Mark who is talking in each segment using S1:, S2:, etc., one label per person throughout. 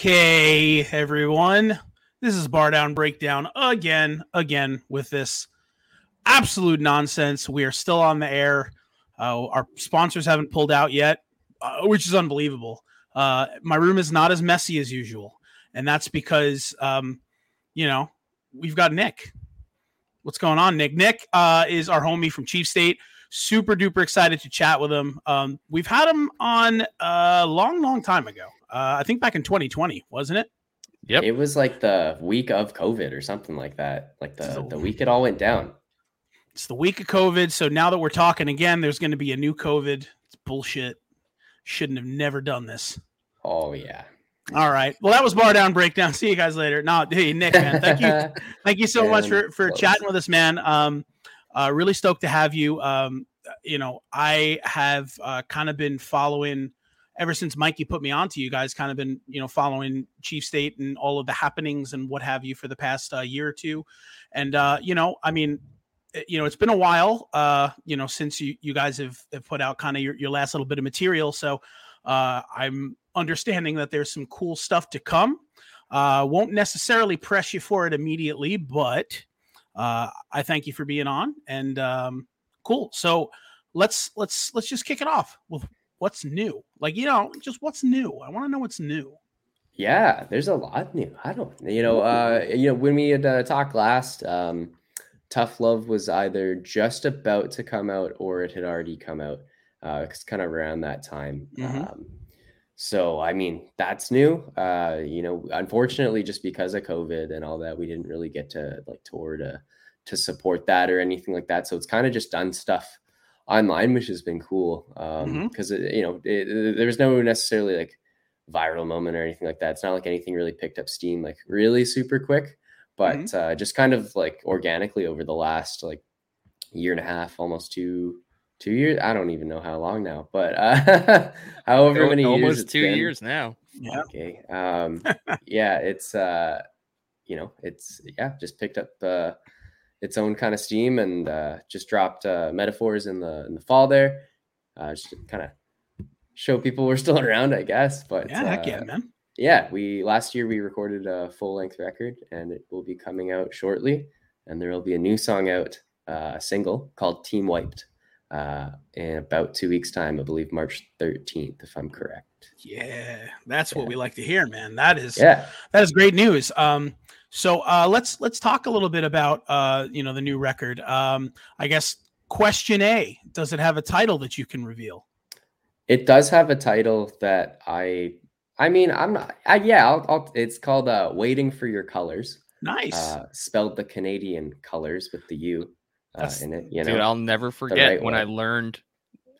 S1: Okay, everyone. This is Bar Down Breakdown again, again with this absolute nonsense. We are still on the air. Uh, our sponsors haven't pulled out yet, uh, which is unbelievable. Uh, my room is not as messy as usual, and that's because, um, you know, we've got Nick. What's going on, Nick? Nick uh, is our homie from Chief State. Super duper excited to chat with him. Um, we've had him on a long, long time ago. Uh, I think back in 2020, wasn't it?
S2: Yep. It was like the week of COVID or something like that. Like the, the week it all went down.
S1: It's the week of COVID. So now that we're talking again, there's going to be a new COVID. It's bullshit. Shouldn't have never done this.
S2: Oh, yeah.
S1: All right. Well, that was bar down breakdown. See you guys later. No, hey Nick, man, thank you, thank you so much for for close. chatting with us, man. Um, uh, really stoked to have you. Um, you know, I have uh, kind of been following ever since Mikey put me on to you guys, kind of been you know following Chief State and all of the happenings and what have you for the past uh, year or two, and uh, you know, I mean, eh, you know, it's been a while, uh, you know, since you you guys have, have put out kind of your, your last little bit of material, so uh, I'm understanding that there's some cool stuff to come. Uh, won't necessarily press you for it immediately, but uh, I thank you for being on and um, cool. So let's let's let's just kick it off with what's new? Like, you know, just what's new? I want to know what's new.
S2: Yeah, there's a lot new. I don't, you know, uh, you know, when we had uh, talked last, um, Tough Love was either just about to come out or it had already come out. Uh, it's kind of around that time. Mm-hmm. Um, so, I mean, that's new. Uh, you know, unfortunately, just because of COVID and all that, we didn't really get to like tour to to support that or anything like that. So it's kind of just done stuff online, which has been cool. Um, because mm-hmm. you know, it, it, there was no necessarily like viral moment or anything like that. It's not like anything really picked up steam like really super quick, but mm-hmm. uh, just kind of like organically over the last like year and a half, almost two two years. I don't even know how long now, but uh, however many years.
S3: almost
S2: years,
S3: two been. years now.
S2: Yeah. Okay. Um, yeah, it's uh, you know, it's yeah, just picked up uh its own kind of steam and uh, just dropped uh, metaphors in the in the fall there. Uh, just kind of show people we're still around, I guess. But
S1: yeah, heck yeah, uh, man.
S2: Yeah, we last year we recorded a full length record, and it will be coming out shortly. And there will be a new song out, uh, a single called "Team Wiped." Uh, in about two weeks' time, I believe March 13th, if I'm correct.
S1: Yeah, that's yeah. what we like to hear, man. That is
S2: yeah,
S1: that is great news. Um, So uh, let's let's talk a little bit about uh, you know the new record. Um, I guess question A: Does it have a title that you can reveal?
S2: It does have a title that I. I mean, I'm not. I, yeah, I'll, I'll, it's called uh, "Waiting for Your Colors."
S1: Nice.
S2: Uh, spelled the Canadian colors with the U uh, in it. You know,
S3: dude, I'll never forget right when way. I learned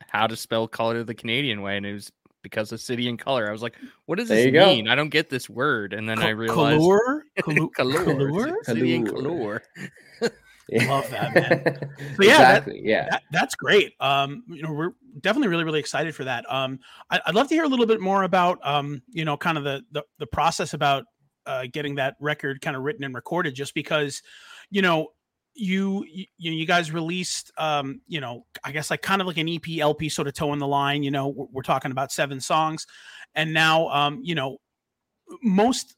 S3: how to spell color the Canadian way, and it was because of City and Colour. I was like, what does this mean? Go. I don't get this word. And then I realized
S1: color,
S3: color, City and Colour.
S1: Love that, man. So yeah, exactly. That, yeah, that, that's great. Um, you know, we're definitely really, really excited for that. Um, I, would love to hear a little bit more about, um, you know, kind of the the, the process about uh, getting that record kind of written and recorded, just because, you know, you you, you guys released um you know i guess like kind of like an ep lp sort of toe in the line you know we're, we're talking about seven songs. And now um you know most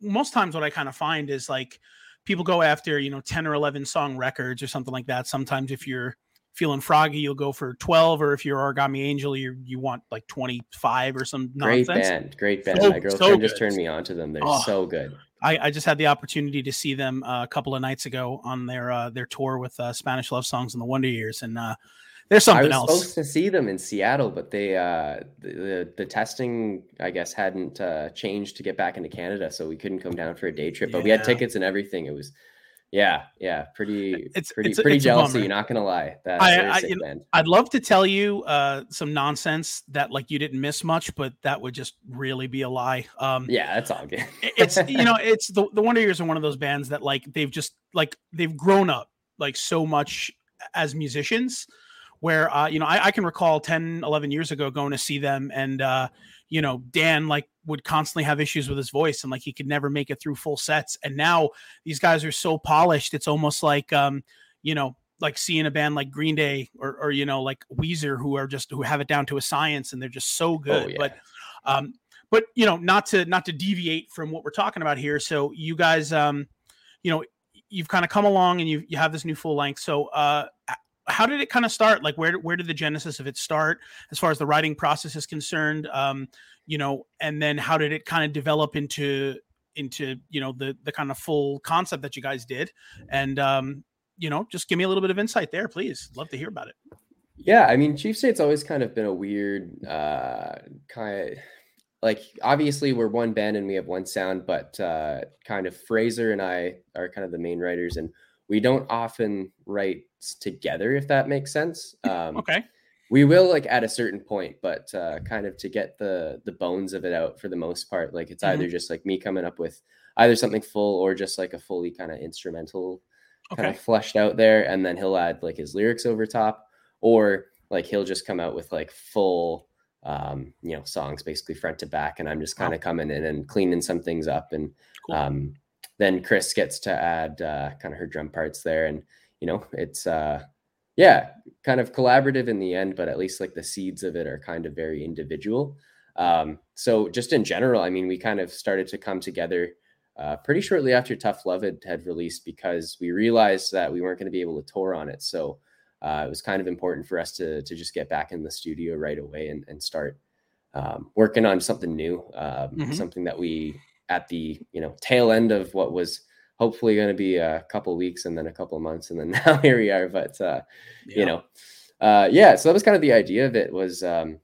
S1: most times what i kind of find is like people go after you know 10 or 11 song records or something like that. Sometimes if you're feeling froggy you'll go for 12 or if you're origami angel you you want like 25 or some
S2: great
S1: nonsense.
S2: band great band. So, my girlfriend so just turned me on to them. They're oh, so good
S1: I, I, just had the opportunity to see them uh, a couple of nights ago on their uh, their tour with uh, Spanish love songs in the Wonder Years, and uh, there's something
S2: I
S1: was
S2: else. Supposed to see them in Seattle, but they uh, the, the, the testing I guess hadn't uh, changed to get back into Canada, so we couldn't come down for a day trip. But yeah. we had tickets and everything. It was yeah, yeah, pretty, it's pretty, it's, pretty it's jealous. You're not gonna lie. That
S1: I, I you know, I'd love to tell you uh, some nonsense that like you didn't miss much, but that would just really be a lie. Um,
S2: yeah, that's all good.
S1: it's you know, it's the the Wonder Years are one of those bands that like they've just like they've grown up like so much as musicians, where uh, you know I, I can recall 10, 11 years ago going to see them and uh, you know Dan like would constantly have issues with his voice and like he could never make it through full sets. And now these guys are so polished, it's almost like um, you know, like seeing a band like Green Day or or you know, like Weezer who are just who have it down to a science and they're just so oh, good. Oh, yeah. But um, but you know, not to not to deviate from what we're talking about here. So you guys um, you know, you've kind of come along and you you have this new full length. So uh how did it kind of start? Like where where did the genesis of it start as far as the writing process is concerned? Um, you know, and then how did it kind of develop into into you know the the kind of full concept that you guys did? And um, you know, just give me a little bit of insight there, please. Love to hear about it.
S2: Yeah, I mean, Chief State's always kind of been a weird uh kind of like obviously we're one band and we have one sound, but uh kind of Fraser and I are kind of the main writers and we don't often write together if that makes sense
S1: um, okay
S2: we will like at a certain point but uh, kind of to get the the bones of it out for the most part like it's mm-hmm. either just like me coming up with either something full or just like a fully kind of instrumental okay. kind of fleshed out there and then he'll add like his lyrics over top or like he'll just come out with like full um you know songs basically front to back and i'm just kind of coming in and cleaning some things up and cool. um then Chris gets to add uh, kind of her drum parts there, and you know it's uh, yeah, kind of collaborative in the end, but at least like the seeds of it are kind of very individual. Um, so just in general, I mean, we kind of started to come together uh, pretty shortly after Tough Love had, had released because we realized that we weren't going to be able to tour on it. So uh, it was kind of important for us to to just get back in the studio right away and, and start um, working on something new, um, mm-hmm. something that we at the you know tail end of what was hopefully going to be a couple weeks and then a couple months and then now here we are but uh yeah. you know uh yeah so that was kind of the idea of it was um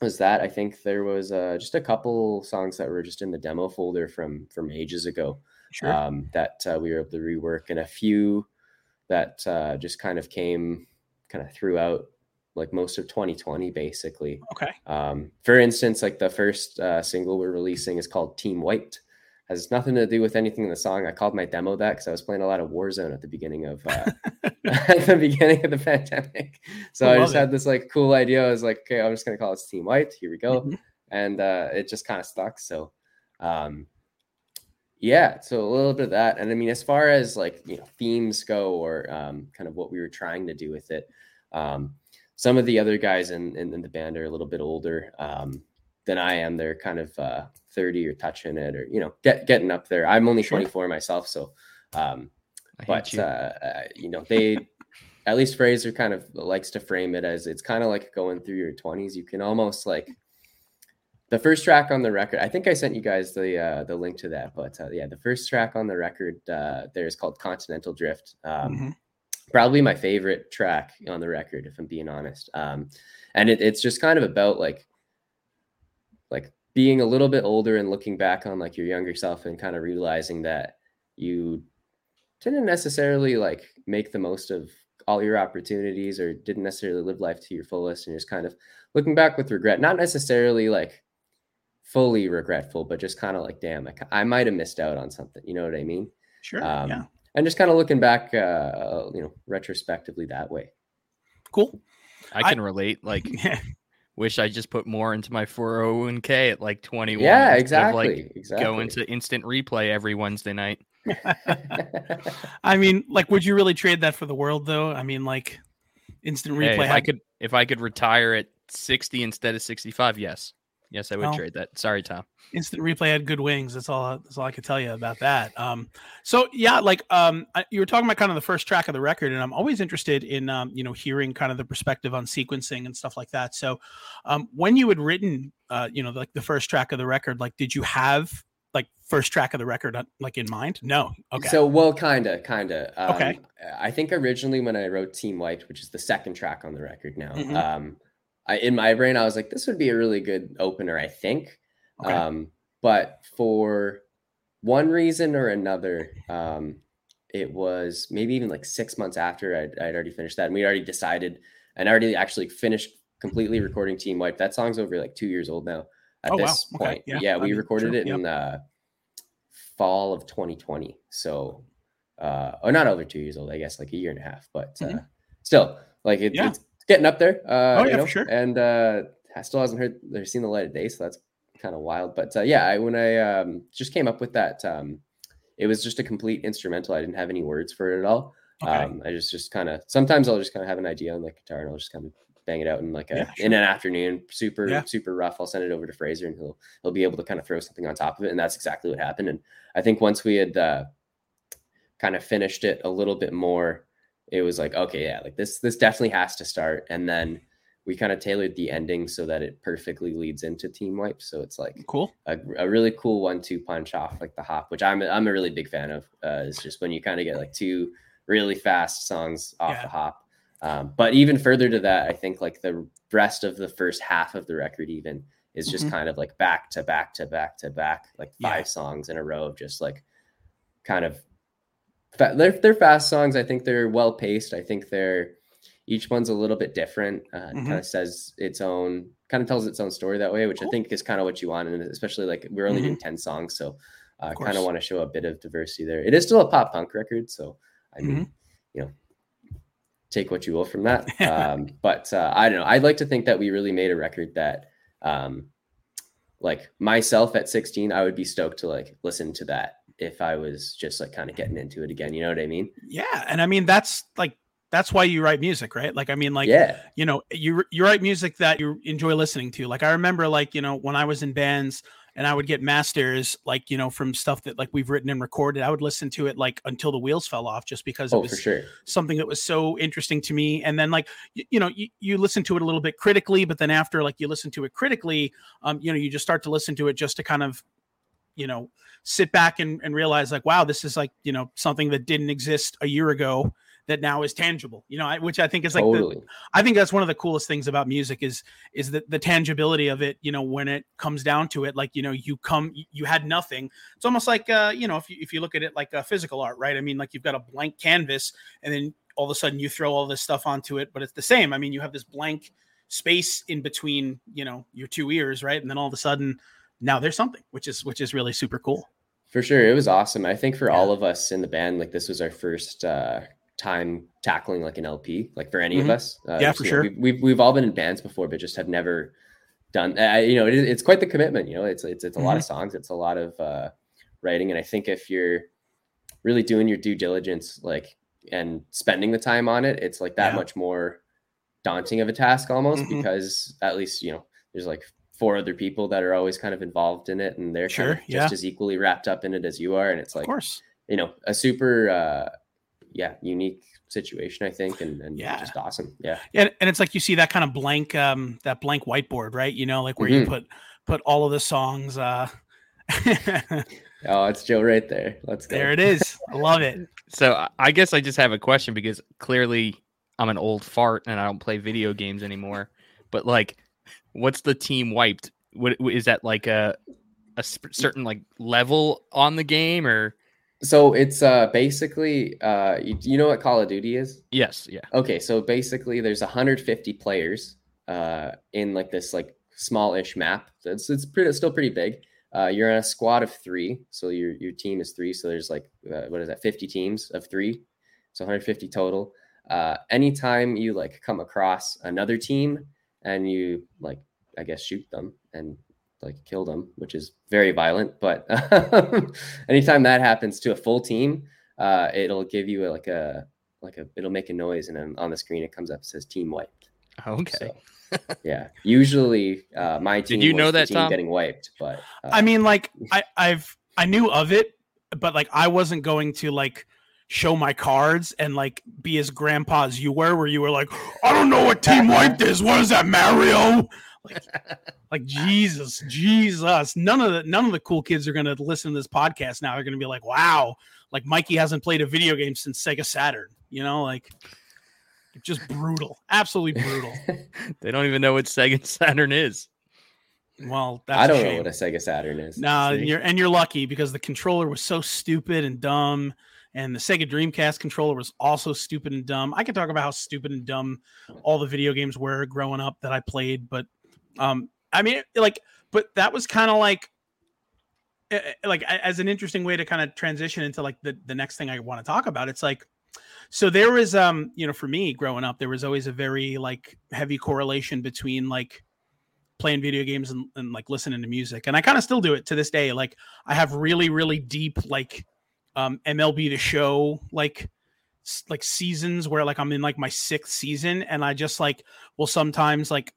S2: was that i think there was uh just a couple songs that were just in the demo folder from from ages ago sure. um that uh, we were able to rework and a few that uh just kind of came kind of throughout like most of 2020 basically
S1: okay
S2: um for instance like the first uh, single we're releasing is called Team Wiped has nothing to do with anything in the song. I called my demo that because i was playing a lot of warzone at the beginning of uh, at the beginning of the pandemic. So i, I just it. had this like cool idea. I was like okay i'm just gonna call it Team Wiped. Here we go. Mm-hmm. and uh it just kind of stuck. So um yeah so a little bit of that. And i mean as far as like you know themes go or um, kind of what we were trying to do with it um, some of the other guys in, in, in the band are a little bit older. Um, than I am. They're kind of uh, 30 or touching it or, you know, get, getting up there. I'm only 24 myself. So, um, but, you. Uh, uh, you know, they, at least Fraser kind of likes to frame it as it's kind of like going through your 20s. You can almost like, the first track on the record, I think I sent you guys the uh, the link to that, but uh, yeah, the first track on the record uh, there is called Continental Drift. Um, mm-hmm. Probably my favorite track on the record, if I'm being honest. Um, and it, it's just kind of about like like being a little bit older and looking back on like your younger self and kind of realizing that you didn't necessarily like make the most of all your opportunities or didn't necessarily live life to your fullest and just kind of looking back with regret not necessarily like fully regretful, but just kind of like, damn, I, I might have missed out on something. You know what I mean?
S1: Sure. Um, yeah.
S2: And just kind of looking back, uh, you know, retrospectively that way.
S1: Cool.
S3: I can I, relate. Like, wish I just put more into my 401k at like 21.
S2: Yeah, exactly. Like exactly.
S3: Go into instant replay every Wednesday night.
S1: I mean, like, would you really trade that for the world, though? I mean, like, instant replay.
S3: Hey, if had... I could, if I could retire at 60 instead of 65, yes. Yes, I would well, trade that. Sorry, Tom.
S1: Instant replay had good wings. That's all. That's all I can tell you about that. Um, so yeah, like um, you were talking about kind of the first track of the record, and I'm always interested in um, you know, hearing kind of the perspective on sequencing and stuff like that. So, um, when you had written, uh, you know, like the first track of the record, like, did you have like first track of the record like in mind? No. Okay.
S2: So well, kinda, kinda. Um, okay. I think originally when I wrote Team Wiped, which is the second track on the record now, mm-hmm. um, I, in my brain, I was like, this would be a really good opener, I think. Okay. Um, but for one reason or another, um, it was maybe even like six months after I'd, I'd already finished that. And we already decided and I already actually finished completely recording Team Wipe. That song's over like two years old now at oh, this wow. point. Okay. Yeah. yeah. we recorded it yep. in uh, fall of 2020. So, uh, or not over two years old, I guess like a year and a half, but uh, mm-hmm. still like it, yeah. it's getting up there. Uh,
S1: oh yeah, know, for sure.
S2: And uh, still hasn't heard they're seen the light of day, so that's kind of wild. But uh, yeah, I, when I um, just came up with that, um, it was just a complete instrumental. I didn't have any words for it at all. Okay. Um, I just just kind of sometimes I'll just kind of have an idea on the guitar and I'll just kind of bang it out in like a yeah, sure. in an afternoon, super yeah. super rough. I'll send it over to Fraser and he'll he'll be able to kind of throw something on top of it, and that's exactly what happened. And I think once we had uh, kind of finished it a little bit more it was like okay yeah like this this definitely has to start and then we kind of tailored the ending so that it perfectly leads into team wipe so it's like
S1: cool
S2: a, a really cool one two punch off like the hop which i'm i'm a really big fan of uh it's just when you kind of get like two really fast songs off yeah. the hop um, but even further to that i think like the rest of the first half of the record even is just mm-hmm. kind of like back to back to back to back like five yeah. songs in a row of just like kind of they're they're fast songs. I think they're well paced. I think they're each one's a little bit different. Uh, mm-hmm. Kind of says its own, kind of tells its own story that way, which cool. I think is kind of what you want. And especially like we're only mm-hmm. doing ten songs, so I uh, kind of want to show a bit of diversity there. It is still a pop punk record, so I mean, mm-hmm. you know, take what you will from that. um, but uh, I don't know. I'd like to think that we really made a record that, um, like myself at 16, I would be stoked to like listen to that if I was just like kind of getting into it again. You know what I mean?
S1: Yeah. And I mean, that's like, that's why you write music, right? Like, I mean, like, yeah, you know, you, you write music that you enjoy listening to. Like, I remember, like, you know, when I was in bands and I would get masters, like, you know, from stuff that like we've written and recorded, I would listen to it like until the wheels fell off just because it oh, was
S2: sure.
S1: something that was so interesting to me. And then, like, you, you know, you, you listen to it a little bit critically, but then after, like, you listen to it critically, um, you know, you just start to listen to it just to kind of, you know, sit back and, and realize like, wow, this is like, you know, something that didn't exist a year ago that now is tangible, you know, which I think is like, totally. the, I think that's one of the coolest things about music is, is that the tangibility of it, you know, when it comes down to it, like, you know, you come, you had nothing. It's almost like, uh, you know, if you, if you look at it like a physical art, right? I mean, like you've got a blank canvas and then all of a sudden you throw all this stuff onto it, but it's the same. I mean, you have this blank space in between, you know, your two ears, right? And then all of a sudden now there's something, which is, which is really super cool.
S2: For sure. It was awesome. I think for yeah. all of us in the band, like this was our first uh, time tackling like an LP, like for any mm-hmm. of us.
S1: Uh, yeah, for sure.
S2: Know, we've, we've all been in bands before, but just have never done, uh, you know, it, it's quite the commitment, you know, it's, it's, it's a mm-hmm. lot of songs. It's a lot of uh, writing. And I think if you're really doing your due diligence, like, and spending the time on it, it's like that yeah. much more daunting of a task almost mm-hmm. because at least, you know, there's like four other people that are always kind of involved in it and they're sure, kind of just yeah. as equally wrapped up in it as you are and it's like of course you know a super uh yeah unique situation i think and, and yeah just awesome yeah
S1: and, and it's like you see that kind of blank um that blank whiteboard right you know like where mm-hmm. you put put all of the songs. Uh,
S2: oh, it's Joe right there. Let's go.
S1: There it is. I love it.
S3: So I guess I just have a question because clearly I'm an old fart and I don't play video games anymore. But like, what's the team wiped? What is that like a a certain like level on the game or?
S2: So it's uh basically uh you, you know what Call of Duty is?
S3: Yes, yeah.
S2: Okay, so basically there's 150 players uh in like this like smallish map. It's it's pretty it's still pretty big. Uh, you're in a squad of three, so your your team is three. So there's like uh, what is that? 50 teams of three, so 150 total. Uh, anytime you like come across another team and you like, I guess shoot them and like kill them, which is very violent. But anytime that happens to a full team, uh, it'll give you a, like a like a it'll make a noise, and then on the screen it comes up says team wiped.
S3: Okay.
S2: So, yeah. Usually, uh, my team.
S3: Did you know that Tom?
S2: getting wiped? But uh,
S1: I mean, like I, I've I knew of it, but like I wasn't going to like show my cards and like be as grandpa as you were, where you were like, I don't know what team wiped is. What is that, Mario? Like, like Jesus, Jesus. None of the none of the cool kids are gonna listen to this podcast now. They're gonna be like, wow, like Mikey hasn't played a video game since Sega Saturn. You know, like just brutal, absolutely brutal.
S3: they don't even know what Sega Saturn is.
S1: Well,
S2: I don't know what a Sega Saturn is.
S1: No, nah, you're and you're lucky because the controller was so stupid and dumb, and the Sega Dreamcast controller was also stupid and dumb. I can talk about how stupid and dumb all the video games were growing up that I played, but um, I mean, like, but that was kind of like eh, eh, like as an interesting way to kind of transition into like the the next thing I want to talk about. It's like so there was um you know for me growing up there was always a very like heavy correlation between like playing video games and, and like listening to music. And i kind of still do it to this day. Like i have really really deep like um mlb the show like like seasons where like i'm in like my sixth season. And i just like will sometimes like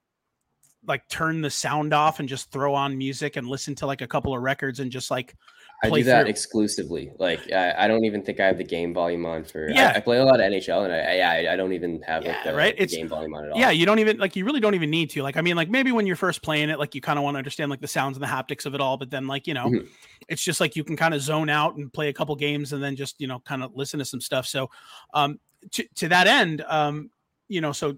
S1: like turn the sound off and just throw on music and listen to like a couple of records and just like
S2: I do that through. exclusively. Like I, I, don't even think I have the game volume on for.
S1: Yeah,
S2: I, I play a lot of NHL, and I, I, I don't even have yeah, like the, right? it's, game volume on at all.
S1: Yeah, you don't even like you really don't even need to. Like I mean, like maybe when you're first playing it, like you kind of want to understand like the sounds and the haptics of it all, but then like you know, mm-hmm. it's just like you can kind of zone out and play a couple games, and then just you know kind of listen to some stuff. So, um, to to that end, um, you know, so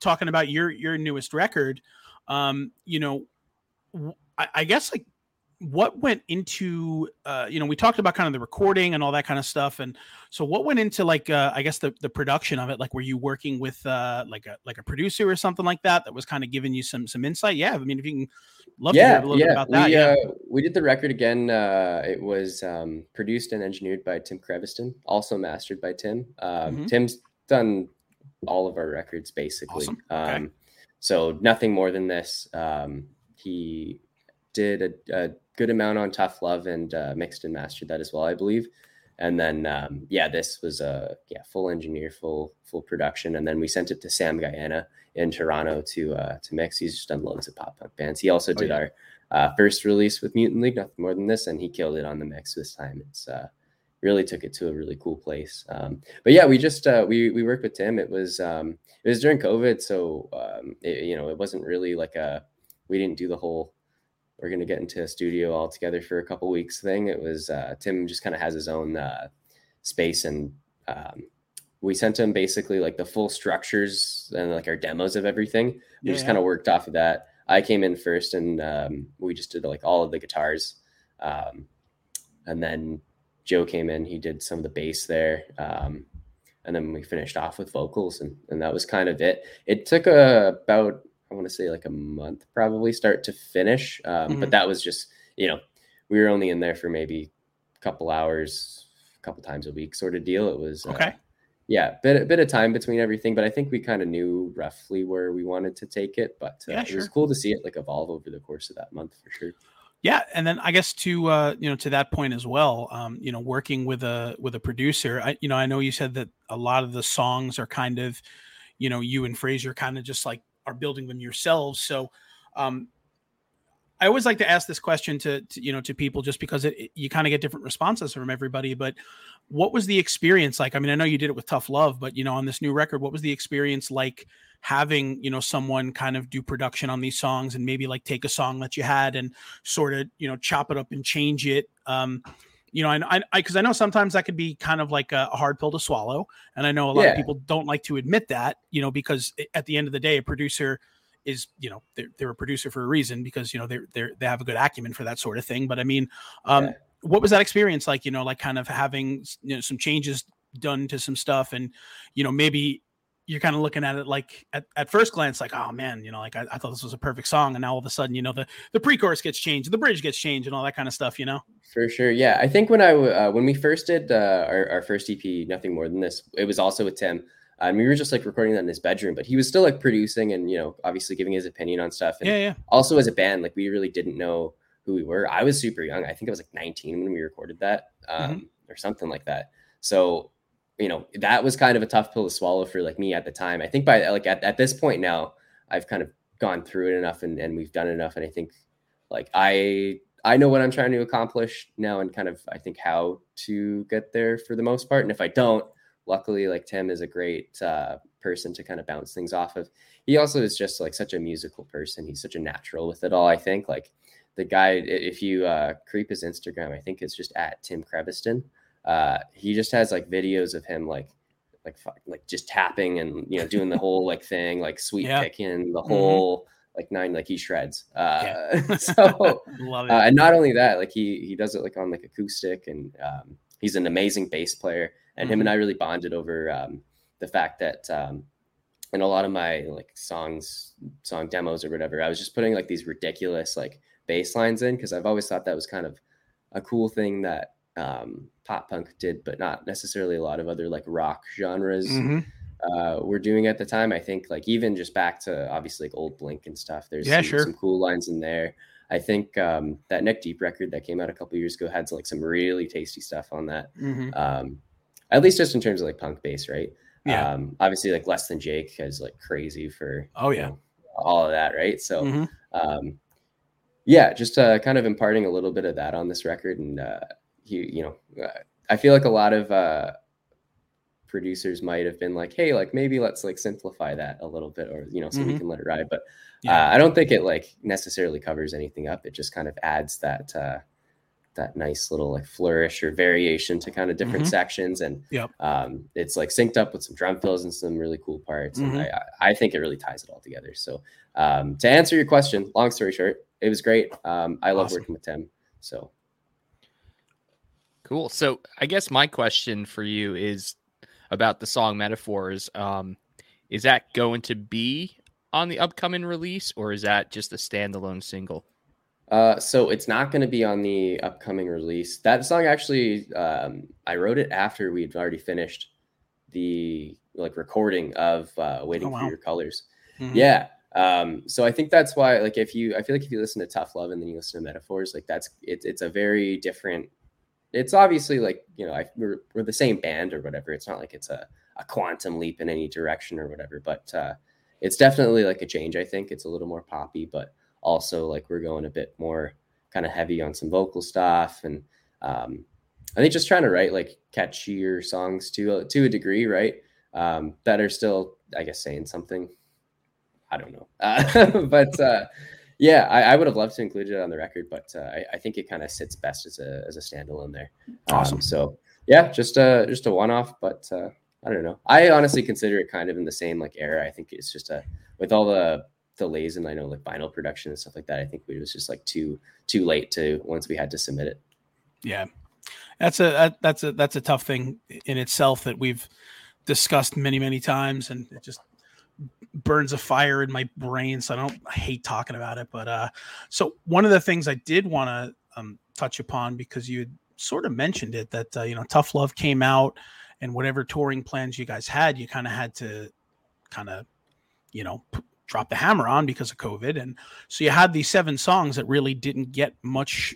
S1: talking about your your newest record, um, you know, I, I guess like what went into uh, you know we talked about kind of the recording and all that kind of stuff and so what went into like uh, i guess the, the production of it like were you working with uh, like a like a producer or something like that that was kind of giving you some some insight yeah i mean if you can love
S2: yeah,
S1: to hear a little
S2: yeah.
S1: bit about that
S2: we,
S1: yeah
S2: uh, we did the record again uh, it was um, produced and engineered by tim creviston also mastered by tim um, mm-hmm. tim's done all of our records basically
S1: awesome. okay.
S2: um, so nothing more than this um, he did a, a good amount on Tough Love and uh, mixed and mastered that as well, I believe. And then um, yeah, this was a yeah full engineer, full full production, and then we sent it to Sam Guaiana in Toronto to uh, to mix. He's just done loads of pop punk bands. He also oh, did yeah. our uh, first release with Mutant League, nothing more than this, and he killed it on the mix this time. It's uh, really took it to a really cool place. Um, but yeah, we just uh, we we worked with Tim. It was um, it was during COVID, so um, it, you know it wasn't really like a we didn't do the whole we're going to get into a studio all together for a couple weeks thing. It was uh, Tim just kind of has his own uh, space, and um, we sent him basically like the full structures and like our demos of everything. We yeah, just kind of worked off of that. I came in first, and um, we just did like all of the guitars, um, and then Joe came in. He did some of the bass there. Um, and then we finished off with vocals and, and that was kind of it. It took a, about I want to say like a month, probably start to finish. Um, mm-hmm. But that was just, you know, we were only in there for maybe a couple hours, a couple times a week sort of deal. It was,
S1: okay.
S2: Uh, yeah, bit a bit of time between everything, but I think we kind of knew roughly where we wanted to take it. But uh,
S1: yeah, sure.
S2: it was cool to see it like evolve over the course of that month for sure.
S1: Yeah, and then I guess to uh, you know to that point as well, um, you know, working with a with a producer, I you know I know you said that a lot of the songs are kind of, you know, you and Fraser kind of just like are building them yourselves. So, um, I always like to ask this question to, to you know to people just because it, it you kind of get different responses from everybody. But what was the experience like? I mean, I know you did it with Tough Love, but you know, on this new record, what was the experience like having you know someone kind of do production on these songs and maybe like take a song that you had and sort of you know chop it up and change it? Um, you know, I, I, because I, I, know sometimes that could be kind of like a, a hard pill to swallow, and I know a lot yeah. of people don't like to admit that, you know, because at the end of the day, a producer is, you know, they're, they're a producer for a reason because you know they're they they have a good acumen for that sort of thing. But I mean, um, yeah. what was that experience like? You know, like kind of having you know some changes done to some stuff, and you know maybe you're kind of looking at it like at, at first glance, like, oh man, you know, like I, I, thought this was a perfect song. And now all of a sudden, you know, the, the pre-chorus gets changed, the bridge gets changed and all that kind of stuff, you know?
S2: For sure. Yeah. I think when I, uh, when we first did uh, our, our first EP, nothing more than this, it was also with Tim. Um, we were just like recording that in his bedroom, but he was still like producing and, you know, obviously giving his opinion on stuff. And
S1: yeah, yeah.
S2: Also as a band, like we really didn't know who we were. I was super young. I think I was like 19 when we recorded that um, mm-hmm. or something like that. So you know, that was kind of a tough pill to swallow for like me at the time. I think by like at, at this point now, I've kind of gone through it enough and, and we've done enough. And I think like I I know what I'm trying to accomplish now and kind of I think how to get there for the most part. And if I don't, luckily like Tim is a great uh, person to kind of bounce things off of. He also is just like such a musical person. He's such a natural with it all. I think like the guy, if you uh, creep his Instagram, I think it's just at Tim Creviston uh, he just has like videos of him like like like just tapping and you know doing the whole like thing like sweet yeah. picking the mm-hmm. whole mm-hmm. like nine like he shreds uh yeah. so Love it. Uh, and not only that like he he does it like on like acoustic and um he's an amazing bass player and mm-hmm. him and. I really bonded over um the fact that um in a lot of my like songs song demos or whatever I was just putting like these ridiculous like bass lines in because I've always thought that was kind of a cool thing that um, pop punk did, but not necessarily a lot of other like rock genres mm-hmm. uh, were doing at the time. I think like even just back to obviously like old Blink and stuff. There's
S1: yeah,
S2: some,
S1: sure.
S2: some cool lines in there. I think um, that Neck Deep record that came out a couple years ago had like some really tasty stuff on that. Mm-hmm. Um, at least just in terms of like punk bass, right?
S1: Yeah.
S2: Um, obviously, like Less Than Jake is like crazy for
S1: oh yeah
S2: you know, all of that, right? So,
S1: mm-hmm.
S2: um, yeah, just uh, kind of imparting a little bit of that on this record, and uh, you you know, uh, I feel like a lot of uh, producers might have been like, hey, like maybe let's like simplify that a little bit, or you know, so mm-hmm. we can let it ride. But yeah. uh, I don't think it like necessarily covers anything up. It just kind of adds that uh, that nice little like flourish or variation to kind of different mm-hmm. sections, and
S1: yep.
S2: um, it's like synced up with some drum fills and some really cool parts. Mm-hmm. And I, I think it really ties it all together. So um, to answer your question, long story short, it was great. Um, I love awesome. working with Tim. So
S3: Cool. So I guess my question for you is about the song metaphors. Um, is that going to be on the upcoming release, or is that just a standalone single?
S2: Uh, so it's not going to be on the upcoming release. That song actually, um, I wrote it after we'd already finished the like recording of uh, "Waiting oh, wow. for Your Colors." Mm-hmm. Yeah. Um, so I think that's why, like, if you, I feel like if you listen to Tough Love and then you listen to Metaphors, like that's it's it's a very different it's obviously like you know I, we're, we're the same band or whatever it's not like it's a, a quantum leap in any direction or whatever but uh, it's definitely like a change i think it's a little more poppy but also like we're going a bit more kind of heavy on some vocal stuff and um, i think just trying to write like catchier songs to a, to a degree right um, that are still i guess saying something i don't know uh, but uh, yeah, I, I, would have loved to include it on the record, but uh, I, I, think it kind of sits best as a as a standalone there.
S1: Awesome.
S2: Um, so yeah, just a just a one off, but uh, I don't know. I honestly consider it kind of in the same like era. I think it's just a with all the delays and I know like vinyl production and stuff like that. I think it was just like too too late to once we had to submit it.
S1: Yeah, that's a that's a that's a tough thing in itself that we've discussed many many times, and it just burns a fire in my brain, so I don't I hate talking about it. But uh, so one of the things I did want to um, touch upon because you sort of mentioned it that uh, you know Tough Love came out, and whatever touring plans you guys had, you kind of had to kind of you know p- drop the hammer on because of COVID, and so you had these seven songs that really didn't get much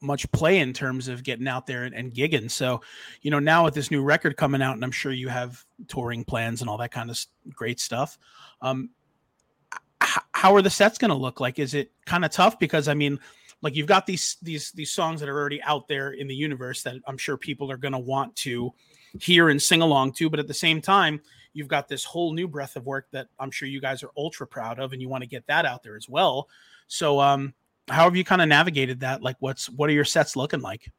S1: much play in terms of getting out there and, and, gigging. So, you know, now with this new record coming out, and I'm sure you have touring plans and all that kind of great stuff. Um, how are the sets going to look like? Is it kind of tough because I mean, like you've got these these these songs that are already out there in the universe that I'm sure people are going to want to hear and sing along to, but at the same time, you've got this whole new breath of work that I'm sure you guys are ultra proud of, and you want to get that out there as well. So, um, how have you kind of navigated that? Like, what's what are your sets looking like?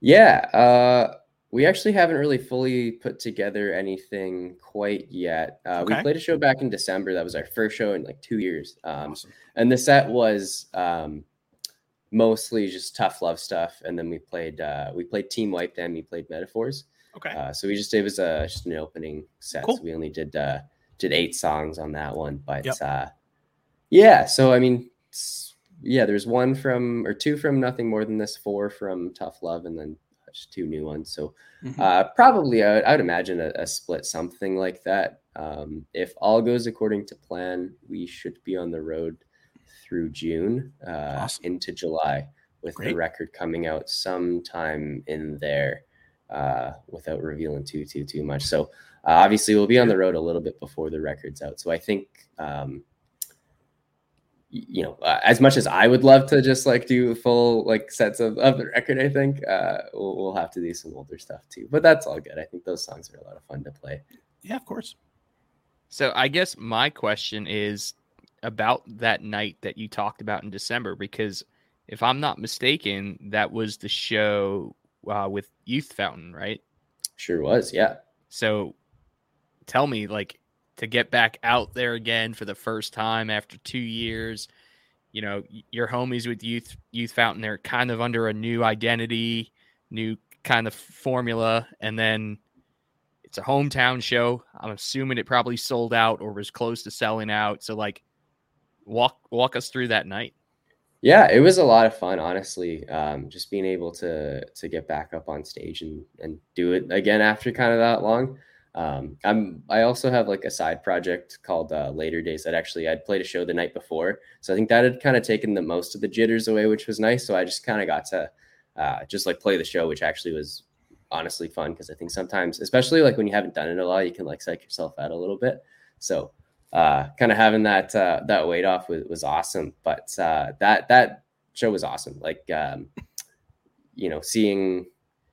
S2: Yeah, uh, we actually haven't really fully put together anything quite yet. Uh, okay. We played a show back in December. That was our first show in like two years. Um, awesome. And the set was um, mostly just tough love stuff. And then we played uh, we played Team Wiped and we played Metaphors.
S1: Okay.
S2: Uh, so we just it was uh, just an opening set. Cool. So we only did uh, did eight songs on that one, but yep. uh, yeah. So I mean, yeah, there's one from or two from Nothing More Than This, four from Tough Love, and then just two new ones. So mm-hmm. uh, probably I would, I would imagine a, a, split something like that. Um, if all goes according to plan, we should be on the road through June uh, awesome. into July with Great. the record coming out sometime in there uh, without revealing too too too much. So uh, obviously we'll be on the road a little bit before the record's out. So I think um, you know uh, as much as I would love to just like do full like sets of, of the record, I think uh, we'll, we'll have to do some older stuff too. But that's all good. I think those songs are a lot of fun to play.
S1: Yeah, of course.
S3: So I guess my question is about that night that you talked about in December because if I'm not mistaken, that was the show uh, with Youth Fountain, right?
S2: Sure was, yeah.
S3: So tell me, like, to get back out there again for the first time after two years, you know, your homies with Youth Youth Fountain, they're kind of under a new identity, new kind of formula, and then it's a hometown show. I'm assuming it probably sold out or was close to selling out. So, like, walk walk us through that night.
S2: Yeah, it was a lot of fun, honestly. Um, just being able to to get back up on stage and and do it again after kind of that long. Um, I'm I also have like a side project called uh, Later Days that actually I'd played a show the night before, so I think that had kind of taken the most of the jitters away, which was nice. So I just kind of got to uh, just like play the show, which actually was honestly fun because I think sometimes, especially like when you haven't done it a lot, you can like psych yourself out a little bit. So uh, kind of having that uh, that weight off was, was awesome. But uh, that that show was awesome. Like um, you know, seeing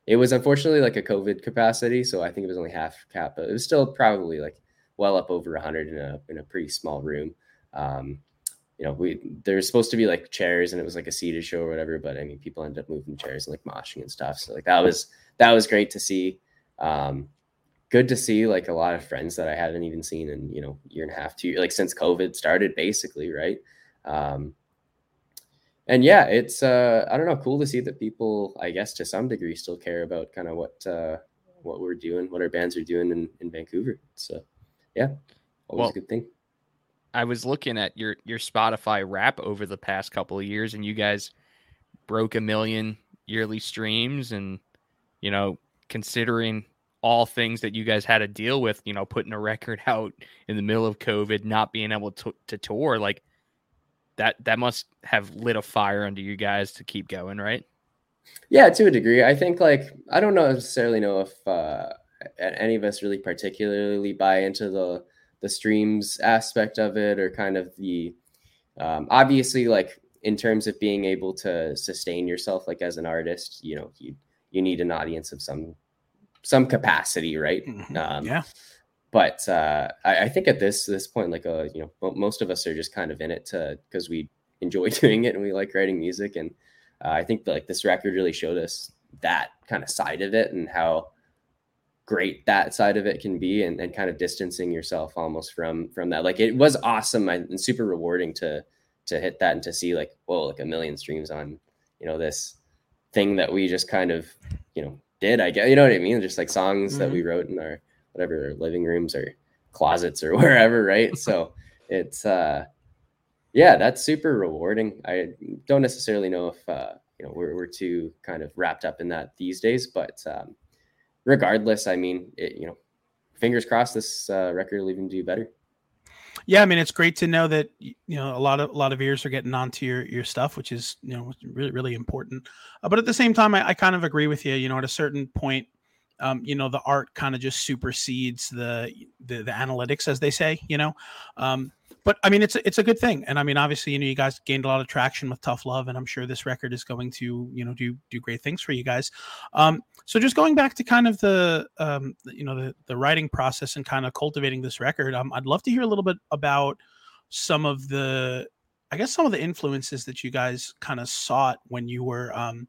S2: it was unfortunately like a COVID capacity, so I think it was only half cap, but it was still probably like well up over 100 in a in a pretty small room. Um, you know, we there's supposed to be like chairs and it was like a seated show or whatever, but I mean, people ended up moving chairs and like moshing and stuff. So like that was that was great to see. Um, good to see like a lot of friends that I hadn't even seen in you know year and a half, two like since COVID started, basically, right? Um, and yeah, it's uh, I don't know, cool to see that people, I guess, to some degree, still care about kind of what uh, what we're doing, what our bands are doing in in Vancouver. So yeah, always well, a good thing.
S3: I was looking at your your Spotify wrap over the past couple of years, and you guys broke a million yearly streams, and you know, considering all things that you guys had to deal with, you know, putting a record out in the middle of COVID, not being able to, to tour, like that that must have lit a fire under you guys to keep going, right?
S2: Yeah, to a degree. I think like I don't necessarily know if uh any of us really particularly buy into the the streams aspect of it or kind of the um obviously like in terms of being able to sustain yourself like as an artist, you know, you you need an audience of some some capacity, right?
S1: Mm-hmm. Um, yeah.
S2: But uh, I, I, think at this this point, like uh, you know, most of us are just kind of in it to because we enjoy doing it and we like writing music, and uh, I think like this record really showed us that kind of side of it and how great that side of it can be and, and kind of distancing yourself almost from from that like it was awesome and super rewarding to to hit that and to see like whoa like a million streams on you know this thing that we just kind of you know did, I guess. You know what I mean? Just like songs mm-hmm. that we wrote in our whatever living rooms or closets or wherever, right? so it's uh yeah, that's super rewarding. I don't necessarily know if uh you know we're we're too kind of wrapped up in that these days, but um regardless, I mean, it, you know, fingers crossed this uh, record will even do better.
S1: Yeah, I mean, it's great to know that you know a lot of a lot of ears are getting onto your your stuff, which is you know really really important. Uh, but at the same time, I, I, kind of agree with you. You know, at a certain point, um, you know, the art kind of just supersedes the, the, the analytics, as they say. You know, um, but I mean, it's a, it's a good thing, and I mean, obviously, you know, you guys gained a lot of traction with Tough Love, and I'm sure this record is going to, you know, do do great things for you guys. Um, so just going back to kind of the, um, you know, the the writing process and kind of cultivating this record, um, I'd love to hear a little bit about some of the, I guess, some of the influences that you guys kind of sought when you were, um,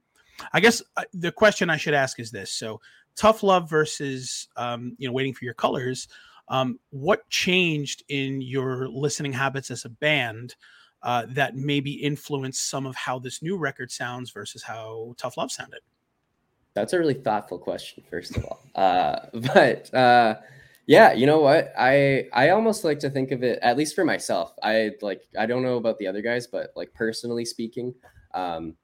S1: I guess, uh, the question I should ask is this: so Tough Love versus, um, you know, Waiting for Your Colors um, what changed in your listening habits as a band uh, that maybe influenced some of how this new record sounds versus how Tough Love sounded?
S2: That's a really thoughtful question, first of all. Uh, but uh, yeah, you know what? I I almost like to think of it, at least for myself. I like I don't know about the other guys, but like personally speaking, um,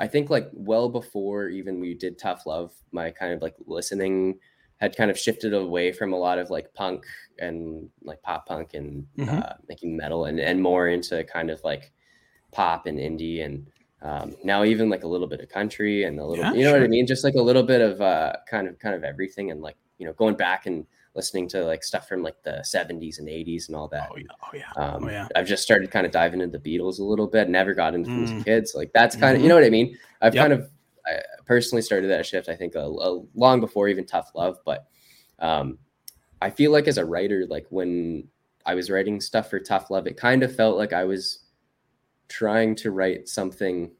S2: I think like well before even we did Tough Love, my kind of like listening had kind of shifted away from a lot of like punk and like pop punk and mm-hmm. uh, making metal and, and more into kind of like pop and indie and um, now even like a little bit of country and a little yeah, you know sure. what I mean just like a little bit of uh, kind of kind of everything and like you know going back and listening to like stuff from like the 70s and 80s and all that.
S1: Oh yeah. Oh yeah.
S2: Um,
S1: oh, yeah.
S2: I've just started kind of diving into the Beatles a little bit. Never got into mm. kids. Like that's kind of mm-hmm. you know what I mean. I've yep. kind of I personally started that shift, I think, a, a long before even Tough Love. But um, I feel like as a writer, like when I was writing stuff for Tough Love, it kind of felt like I was trying to write something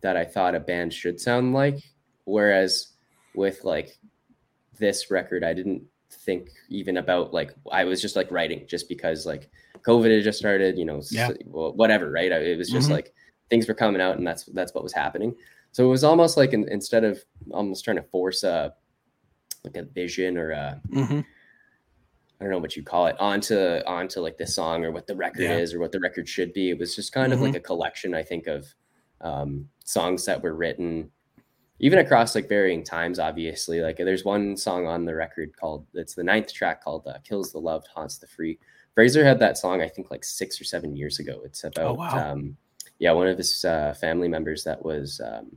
S2: that I thought a band should sound like. Whereas with like this record, I didn't think even about like I was just like writing just because like COVID had just started, you know, yeah. whatever, right? It was just mm-hmm. like things were coming out and that's that's what was happening. So it was almost like in, instead of almost trying to force a like a vision or a mm-hmm. I don't know what you call it onto onto like the song or what the record yeah. is or what the record should be. It was just kind mm-hmm. of like mm-hmm. a collection, I think, of um, songs that were written even across like varying times. Obviously, like there's one song on the record called it's the ninth track called uh, "Kills the Loved, Haunts the Free." Fraser had that song I think like six or seven years ago. It's oh, about oh, wow. um, yeah one of his uh, family members that was um,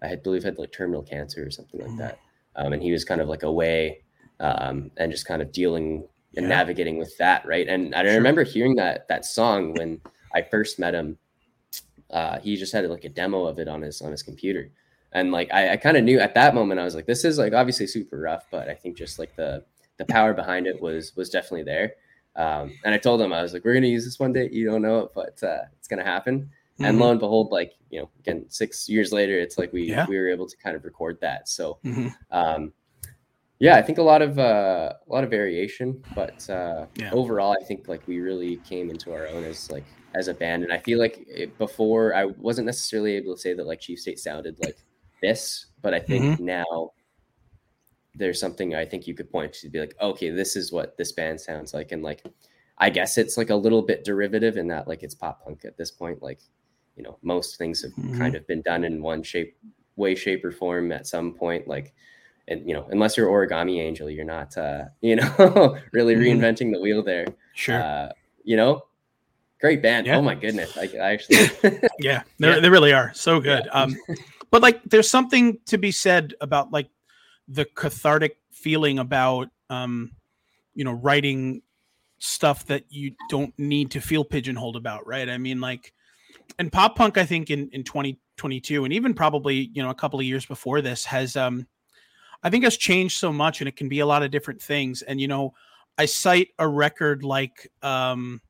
S2: I believe had like terminal cancer or something like mm. that. Um, and he was kind of like away um, and just kind of dealing and yeah. navigating with that, right? And I sure. remember hearing that that song when I first met him. Uh, he just had like a demo of it on his on his computer, and like I, I kind of knew at that moment I was like, this is like obviously super rough, but I think just like the the power behind it was was definitely there. Um, and I told him I was like, we're gonna use this one day. You don't know it, but uh, it's gonna happen. Mm-hmm. And lo and behold, like you know, again, six years later, it's like we yeah. we were able to kind of record that. So, mm-hmm. um, yeah, I think a lot of uh, a lot of variation, but uh, yeah. overall, I think like we really came into our own as like as a band. And I feel like it, before I wasn't necessarily able to say that like Chief State sounded like this, but I think mm-hmm. now there's something I think you could point to be like, okay, this is what this band sounds like, and like I guess it's like a little bit derivative in that like it's pop punk at this point, like you know most things have mm-hmm. kind of been done in one shape way shape or form at some point like and you know unless you're origami angel you're not uh you know really mm-hmm. reinventing the wheel there
S1: sure
S2: uh you know great band yeah. oh my goodness i, I actually
S1: yeah, yeah. they really are so good yeah. um but like there's something to be said about like the cathartic feeling about um you know writing stuff that you don't need to feel pigeonholed about right i mean like and pop punk, I think in in 2022, and even probably you know a couple of years before this, has um, I think has changed so much, and it can be a lot of different things. And you know, I cite a record like um,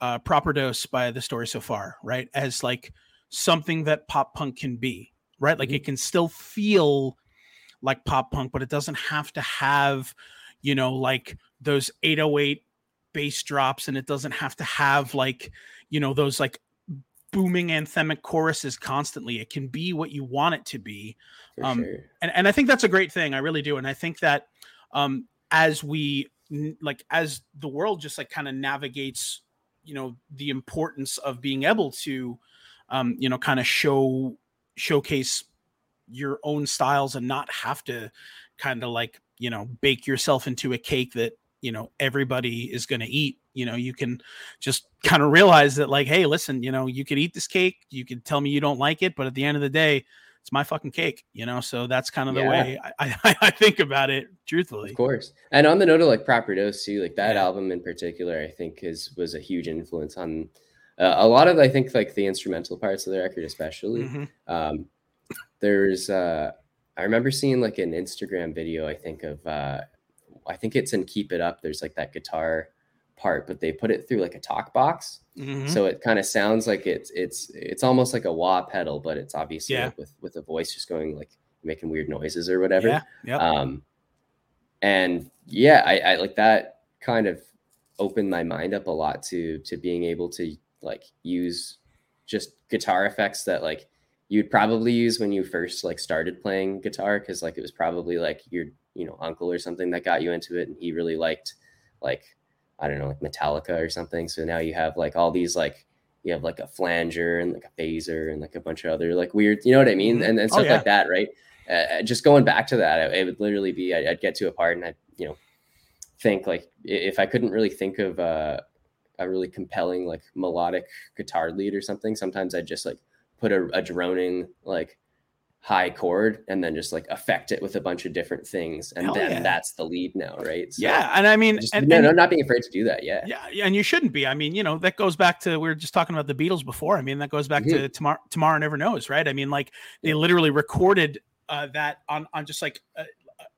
S1: uh, "Proper Dose" by The Story So Far, right, as like something that pop punk can be, right? Like mm-hmm. it can still feel like pop punk, but it doesn't have to have, you know, like those 808 bass drops, and it doesn't have to have like, you know, those like booming anthemic choruses constantly. It can be what you want it to be. Um, sure. and, and I think that's a great thing. I really do. And I think that um, as we like, as the world just like kind of navigates, you know, the importance of being able to, um, you know, kind of show, showcase your own styles and not have to kind of like, you know, bake yourself into a cake that, you know, everybody is going to eat you know you can just kind of realize that like hey listen you know you could eat this cake you could tell me you don't like it but at the end of the day it's my fucking cake, you know. So that's kind of the yeah. way I, I, I, think about it, truthfully.
S2: Of course. And on the note of like proper dose too, like that yeah. album in particular, I think is was a huge influence on uh, a lot of I think like the instrumental parts of the record, especially. Mm-hmm. Um, there's uh, I remember seeing like an Instagram video, I think of uh, I think it's in Keep It Up. There's like that guitar part, but they put it through like a talk box. Mm-hmm. So it kind of sounds like it's it's it's almost like a wah pedal, but it's obviously yeah. like with with a voice just going like making weird noises or whatever.
S1: Yeah. Yep.
S2: Um, and yeah, I, I like that kind of opened my mind up a lot to to being able to like use just guitar effects that like you'd probably use when you first like started playing guitar because like it was probably like your you know uncle or something that got you into it and he really liked like I don't know, like Metallica or something. So now you have like all these like you have like a flanger and like a phaser and like a bunch of other like weird, you know what I mean, mm-hmm. and, and oh, stuff oh, yeah. like that, right? Uh, uh, just going back to that, it would literally be I'd, I'd, get to a part and I, you know, think like if I couldn't really think of uh, a really compelling like melodic guitar lead or something, sometimes I'd just like put a, a droning like high chord and then just like affect it with a bunch of different things and Hell then yeah. that's the lead now right?
S1: So yeah and i mean
S2: just,
S1: and,
S2: no,
S1: and,
S2: no not being afraid to do that yeah.
S1: Yeah and you shouldn't be. I mean you know that goes back to we were just talking about the beatles before. I mean that goes back mm-hmm. to tomorrow tomorrow never knows right? I mean like they literally recorded uh, that on on just like a,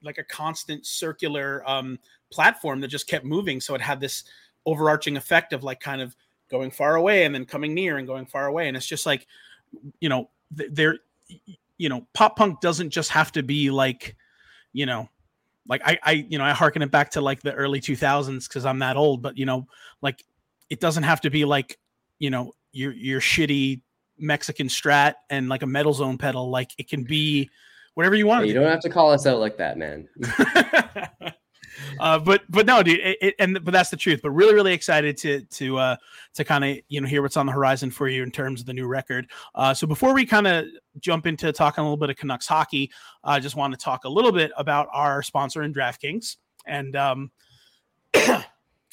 S1: like a constant circular um platform that just kept moving. So it had this overarching effect of like kind of going far away and then coming near and going far away and it's just like you know they're you know, pop punk doesn't just have to be like, you know, like I, I, you know, I harken it back to like the early 2000s because I'm that old, but you know, like it doesn't have to be like, you know, your your shitty Mexican strat and like a metal zone pedal. Like it can be whatever you want.
S2: Hey, you don't have to call us out like that, man.
S1: uh, but but no, dude, it, it, and but that's the truth. But really, really excited to to uh, to kind of you know hear what's on the horizon for you in terms of the new record. Uh, so before we kind of jump into talking a little bit of Canucks hockey, I just want to talk a little bit about our sponsor in DraftKings. And um,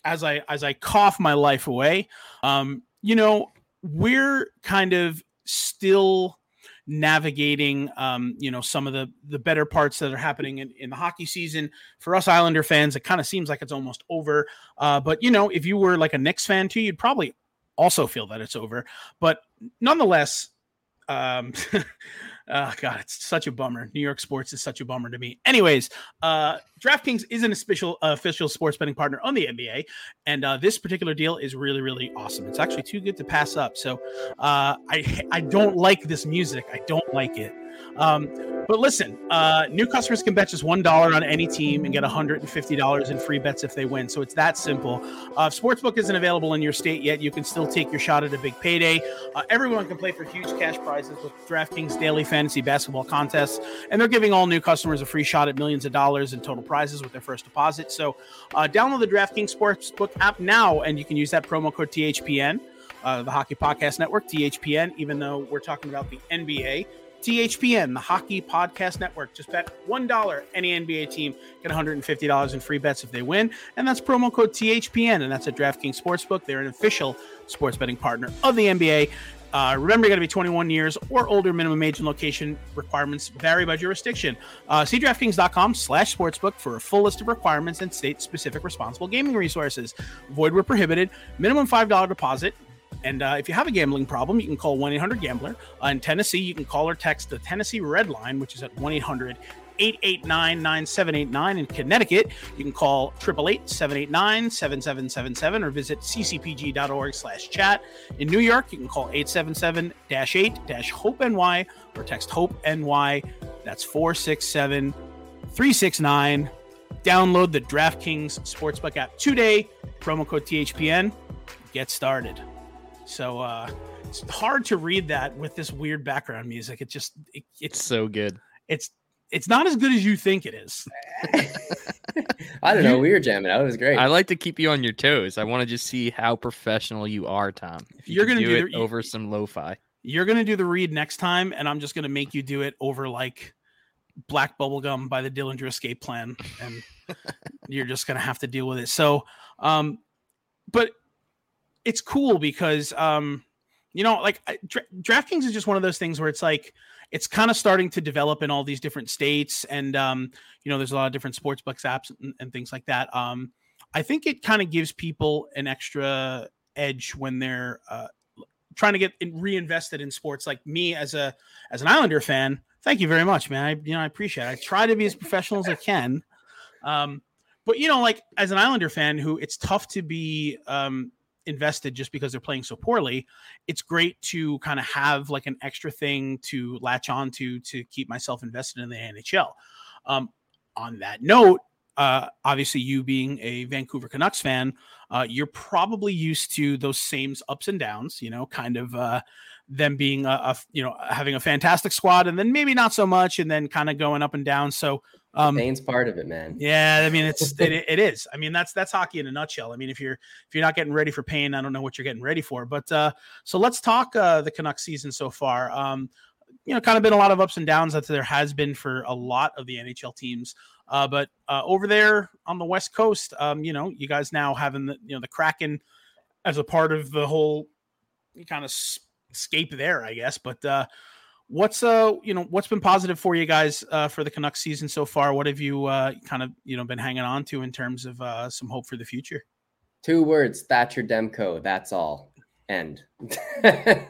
S1: as I as I cough my life away, um, you know, we're kind of still navigating um, you know some of the the better parts that are happening in, in the hockey season. For us islander fans it kind of seems like it's almost over. Uh, but you know if you were like a Knicks fan too you'd probably also feel that it's over. But nonetheless um, Oh God, it's such a bummer. New York sports is such a bummer to me. Anyways, uh, DraftKings is an official uh, official sports betting partner on the NBA, and uh, this particular deal is really really awesome. It's actually too good to pass up. So uh, I I don't like this music. I don't like it. Um, but listen, uh, new customers can bet just one dollar on any team and get $150 in free bets if they win. So it's that simple. Uh, if Sportsbook isn't available in your state yet, you can still take your shot at a big payday. Uh, everyone can play for huge cash prizes with DraftKings daily fantasy basketball contests, and they're giving all new customers a free shot at millions of dollars in total prizes with their first deposit. So uh, download the DraftKings Sportsbook app now, and you can use that promo code THPN. Uh, the Hockey Podcast Network, THPN, even though we're talking about the NBA. THPN, the Hockey Podcast Network. Just bet $1. Any NBA team get $150 in free bets if they win. And that's promo code THPN. And that's at DraftKings Sportsbook. They're an official sports betting partner of the NBA. Uh, remember, you got to be 21 years or older. Minimum age and location requirements vary by jurisdiction. Uh, see DraftKings.com slash sportsbook for a full list of requirements and state-specific responsible gaming resources. Void where prohibited. Minimum $5 deposit. And uh, if you have a gambling problem, you can call 1 800 Gambler. Uh, in Tennessee, you can call or text the Tennessee Red Line, which is at 1 800 889 9789. In Connecticut, you can call 888 789 7777 or visit ccpg.org slash chat. In New York, you can call 877 8 HOPE NY or text HOPE NY. That's 467 369. Download the DraftKings Sportsbook app today. Promo code THPN. Get started. So uh, it's hard to read that with this weird background music. It just it,
S3: it's so good.
S1: It's it's not as good as you think it is.
S2: I don't know. We were jamming out. It was great.
S3: I like to keep you on your toes. I want to just see how professional you are, Tom.
S1: If you are gonna do, do
S3: it the, over some lo-fi.
S1: You're gonna do the read next time, and I'm just gonna make you do it over like Black Bubblegum by the Dillinger Escape Plan, and you're just gonna have to deal with it. So, um, but it's cool because um, you know, like Dra- DraftKings is just one of those things where it's like it's kind of starting to develop in all these different states, and um, you know, there's a lot of different sportsbooks apps and, and things like that. Um, I think it kind of gives people an extra edge when they're uh, trying to get reinvested in sports. Like me as a as an Islander fan, thank you very much, man. I you know I appreciate. it. I try to be as professional as I can. Um, but you know, like as an Islander fan, who it's tough to be um, invested just because they're playing so poorly, it's great to kind of have like an extra thing to latch on to to keep myself invested in the NHL. Um, on that note, uh, obviously you being a Vancouver Canucks fan, uh, you're probably used to those same ups and downs. You know, kind of uh, them being a, a, you know having a fantastic squad and then maybe not so much, and then kind of going up and down. So
S2: um, Pain's part of it, man.
S1: Yeah, I mean it's it, it is. I mean that's that's hockey in a nutshell. I mean if you're if you're not getting ready for pain, I don't know what you're getting ready for. But uh, so let's talk uh, the Canucks season so far. Um, you know, kind of been a lot of ups and downs that there has been for a lot of the NHL teams. Uh, but uh, over there on the West Coast, um, you know, you guys now having the you know the Kraken as a part of the whole kind of scape there, I guess. But uh, What's uh you know what's been positive for you guys uh, for the Canucks season so far? What have you uh, kind of you know been hanging on to in terms of uh, some hope for the future?
S2: Two words: Thatcher Demko. That's all. End.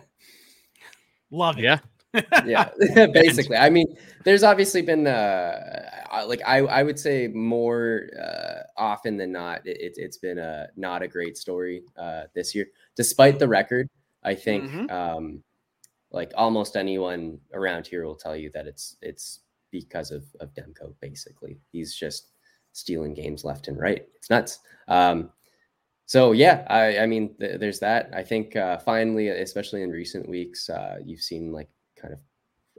S1: Love it.
S3: Yeah.
S2: yeah, basically. I mean, there's obviously been uh, like I I would say more uh, often than not, it, it's been a not a great story uh, this year, despite the record. I think mm-hmm. um, like almost anyone around here will tell you that it's it's because of of Demko. Basically, he's just stealing games left and right. It's nuts. Um, so yeah, I, I mean, th- there's that. I think uh, finally, especially in recent weeks, uh, you've seen like kind of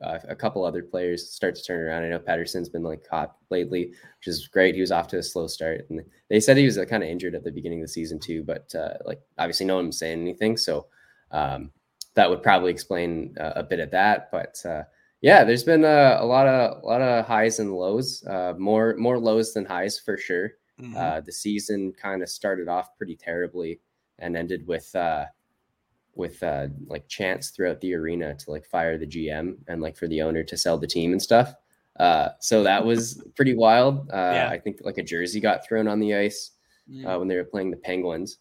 S2: uh, a couple other players start to turn around. I know Pettersson's been like hot lately, which is great. He was off to a slow start, and they said he was uh, kind of injured at the beginning of the season too. But uh, like obviously, no one's saying anything. So um, that would probably explain uh, a bit of that. But uh, yeah, there's been a, a, lot of a lot of highs and lows, uh, more more lows than highs for sure. Mm-hmm. Uh, the season kind of started off pretty terribly and ended with uh, with uh, like chance throughout the arena to like fire the GM and like for the owner to sell the team and stuff. so that was pretty wild. Yeah. I think like a jersey got thrown on the ice mm. when they were playing the Penguins,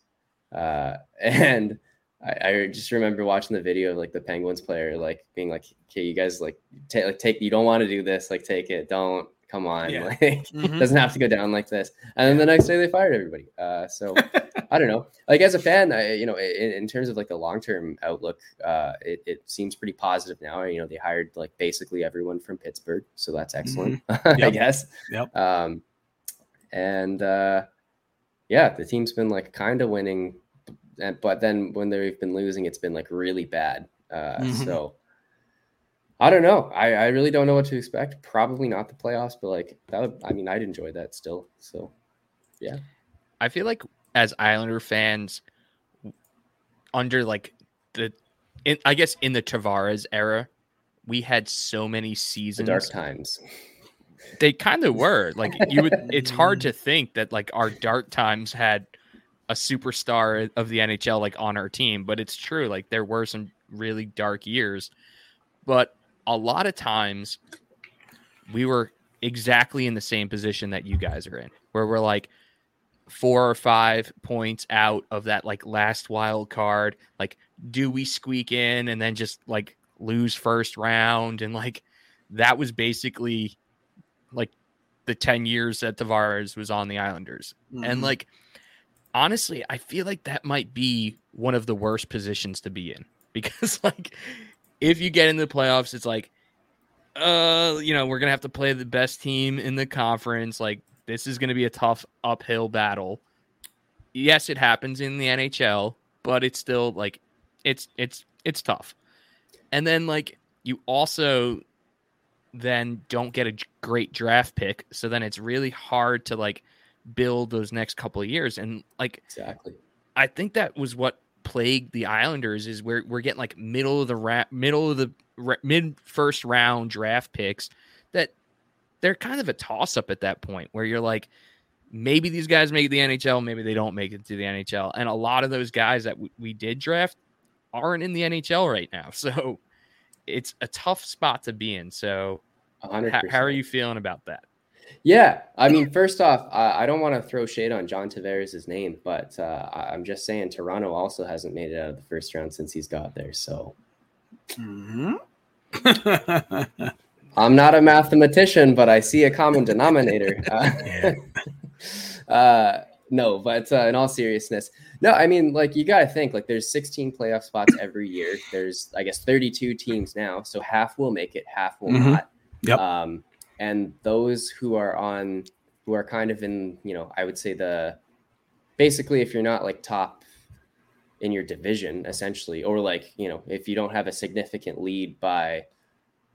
S2: and I, I, just remember watching the video of like the Penguins player like being like, "Okay, you guys like take like take you don't want to do this, like take it, don't come on, yeah. like mm-hmm. doesn't have to go down like this." And then the next day they fired everybody. Uh, so I don't know. Like as a fan, I, you know, in, in terms of like the long term outlook, uh, it, it seems pretty positive now. You know, they hired like basically everyone from Pittsburgh, so that's excellent, mm-hmm. yep. I guess.
S1: Yep.
S2: Um, and uh, yeah, the team's been like kind of winning but then when they've been losing, it's been like really bad. Uh, mm-hmm. So I don't know. I, I really don't know what to expect. Probably not the playoffs, but like that would, I mean, I'd enjoy that still. So yeah.
S3: I feel like as Islander fans, under like the, in, I guess in the Tavares era, we had so many seasons.
S2: The dark times.
S3: They kind of were like you would. it's hard to think that like our dark times had a superstar of the NHL like on our team, but it's true. Like there were some really dark years, but a lot of times we were exactly in the same position that you guys are in, where we're like four or five points out of that like last wild card. Like, do we squeak in and then just like lose first round? And like that was basically like the 10 years that Tavares was on the Islanders. Mm-hmm. And like honestly, I feel like that might be one of the worst positions to be in because, like, if you get in the playoffs, it's like, uh, you know, we're gonna have to play the best team in the conference. Like, this is gonna be a tough uphill battle. Yes, it happens in the NHL, but it's still like, it's it's it's tough. And then like you also then don't get a great draft pick, so then it's really hard to like build those next couple of years. And like
S2: exactly,
S3: I think that was what plagued the Islanders is where we're getting like middle of the ra- middle of the ra- mid first round draft picks that they're kind of a toss up at that point where you're like maybe these guys make the NHL, maybe they don't make it to the NHL. And a lot of those guys that w- we did draft aren't in the NHL right now. So it's a tough spot to be in. So, how, how are you feeling about that?
S2: Yeah, I mean, first off, I, I don't want to throw shade on John Tavares' name, but uh, I'm just saying Toronto also hasn't made it out of the first round since he's got there. So, mm-hmm. I'm not a mathematician, but I see a common denominator. Uh, uh, no, but uh, in all seriousness, no, I mean, like you got to think like there's 16 playoff spots every year. There's, I guess, 32 teams now, so half will make it, half will mm-hmm. not.
S1: Yep.
S2: Um, and those who are on, who are kind of in, you know, I would say the, basically, if you're not like top in your division, essentially, or like you know, if you don't have a significant lead by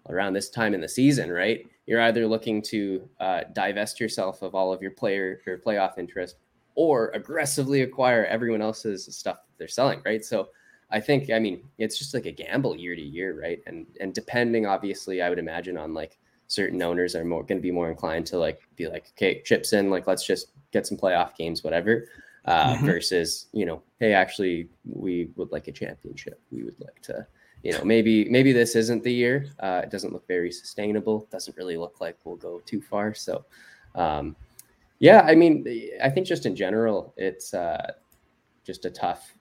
S2: around this time in the season, right? You're either looking to uh, divest yourself of all of your player or playoff interest, or aggressively acquire everyone else's stuff they're selling, right? So I think, I mean, it's just like a gamble year to year, right? And and depending, obviously, I would imagine on like certain owners are more going to be more inclined to like be like, okay, chips in, like let's just get some playoff games, whatever. Uh, mm-hmm. Versus, you know, hey, actually, we would like a championship. We would like to you know, maybe maybe this isn't the year. Uh, it doesn't look very sustainable. Doesn't really look like we'll go too far. So, um, yeah, I mean, I think just in general, it's uh, just a tough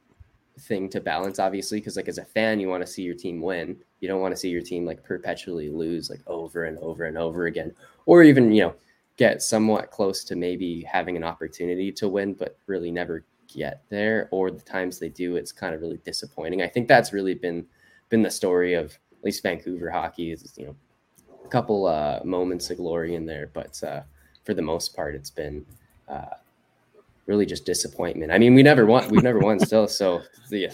S2: thing to balance. Obviously, because like as a fan, you want to see your team win. You don't want to see your team like perpetually lose like over and over and over again, or even you know get somewhat close to maybe having an opportunity to win, but really never get there. Or the times they do, it's kind of really disappointing. I think that's really been been the story of at least Vancouver hockey. Is you know a couple uh, moments of glory in there, but uh, for the most part, it's been uh, really just disappointment. I mean, we never won. We've never won still. So yeah,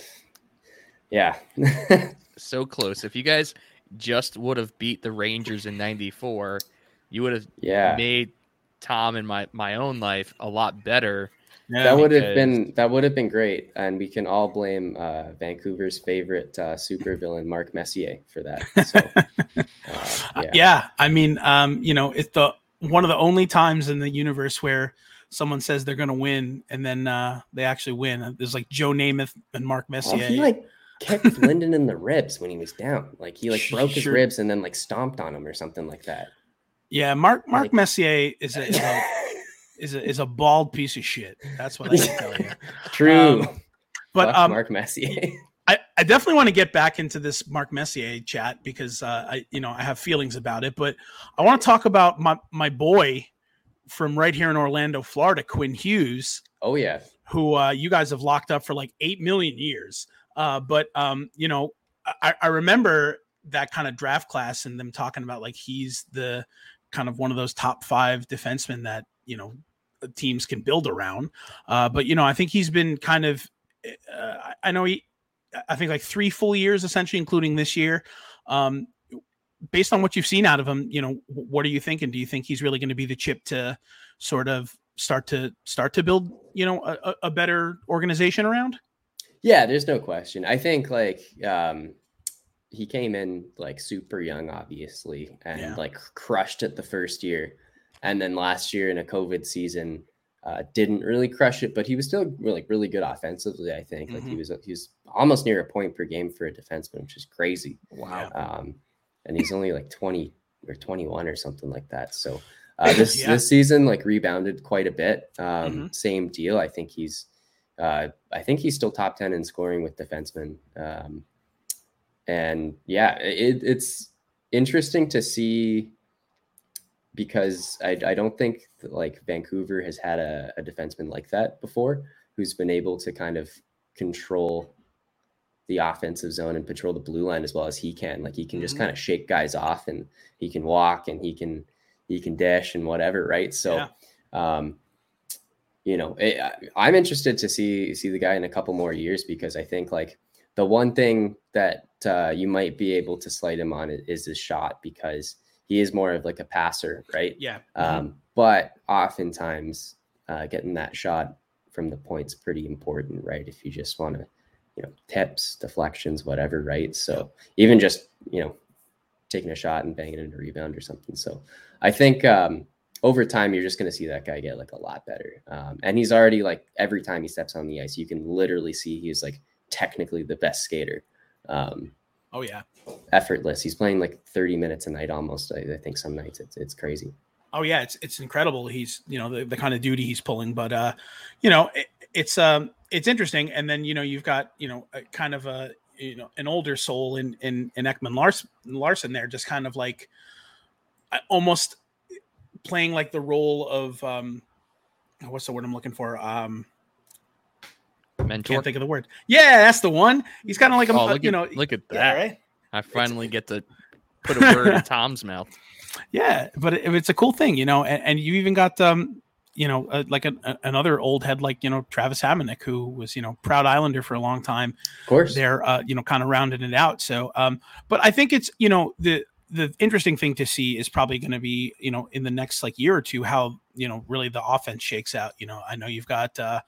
S2: yeah.
S3: so close. If you guys just would have beat the Rangers in '94, you would have
S2: yeah.
S3: made Tom and my my own life a lot better
S2: yeah, that would have been that would have been great, and we can all blame uh, Vancouver's favorite uh, super villain, Mark Messier, for that. So,
S1: uh, yeah. yeah. I mean, um, you know, it's the one of the only times in the universe where someone says they're going to win and then uh, they actually win. There's like Joe Namath and Mark Messier.
S2: Oh, he like kicked Linden in the ribs when he was down. Like he like broke his ribs and then like stomped on him or something like that.
S1: Yeah, Mark Mark like, Messier is a, is a is a, is a bald piece of shit. That's what I can tell you.
S2: True.
S1: Um, but um,
S2: Mark Messier.
S1: I, I definitely want to get back into this Mark Messier chat because uh, I you know I have feelings about it, but I want to talk about my my boy from right here in Orlando, Florida, Quinn Hughes.
S2: Oh yeah,
S1: who uh, you guys have locked up for like eight million years. Uh, but um, you know, I, I remember that kind of draft class and them talking about like he's the kind of one of those top five defensemen that you know teams can build around. Uh, but you know, I think he's been kind of. Uh, I know he. I think like three full years, essentially, including this year. Um, based on what you've seen out of him, you know, what are you thinking? Do you think he's really going to be the chip to sort of start to start to build, you know, a, a better organization around?
S2: Yeah, there's no question. I think like um, he came in like super young, obviously, and yeah. like crushed it the first year and then last year in a COVID season, uh, didn't really crush it, but he was still really really good offensively. I think mm-hmm. like he mm-hmm. was he was almost near a point per game for a defenseman, which is crazy.
S1: Wow.
S2: Um, and he's only like twenty or twenty one or something like that. So uh, this yeah. this season like rebounded quite a bit. Um, mm-hmm. Same deal. I think he's uh, I think he's still top ten in scoring with defensemen. Um, and yeah, it, it's interesting to see because I, I don't think like Vancouver has had a, a defenseman like that before who's been able to kind of control the offensive zone and patrol the blue line as well as he can. Like he can just mm-hmm. kind of shake guys off and he can walk and he can he can dash and whatever, right? So yeah. um you know, it, I'm interested to see see the guy in a couple more years because I think like the one thing that uh, you might be able to slight him on is his shot because he is more of like a passer, right?
S1: Yeah.
S2: Um, mm-hmm. But oftentimes, uh, getting that shot from the point's pretty important, right? If you just want to, you know, tips, deflections, whatever, right? So even just you know, taking a shot and banging in a rebound or something. So I think um, over time you're just going to see that guy get like a lot better. Um, and he's already like every time he steps on the ice, you can literally see he's like technically the best skater Um,
S1: oh yeah,
S2: effortless. He's playing like 30 minutes a night almost. I, I think some nights it's it's crazy.
S1: Oh yeah, it's it's incredible. He's you know the, the kind of duty he's pulling, but uh, you know it, it's um it's interesting. And then you know you've got you know a, kind of a you know an older soul in in in Ekman Larsson Larsson there, just kind of like uh, almost playing like the role of um what's the word I'm looking for um
S3: mentor.
S1: Can't think of the word. Yeah, that's the one. He's kind of like a,
S3: oh,
S1: you
S3: at,
S1: know.
S3: Look at that.
S1: Yeah, right?
S3: I finally get to put a word in Tom's mouth.
S1: Yeah, but it, it's a cool thing, you know. And, and you even got um, you know, uh, like a, a, another old head like you know Travis Hamonic, who was you know proud Islander for a long time.
S2: Of course,
S1: they're uh, you know kind of rounding it out. So, um, but I think it's you know the the interesting thing to see is probably going to be you know in the next like year or two how you know really the offense shakes out. You know, I know you've got. uh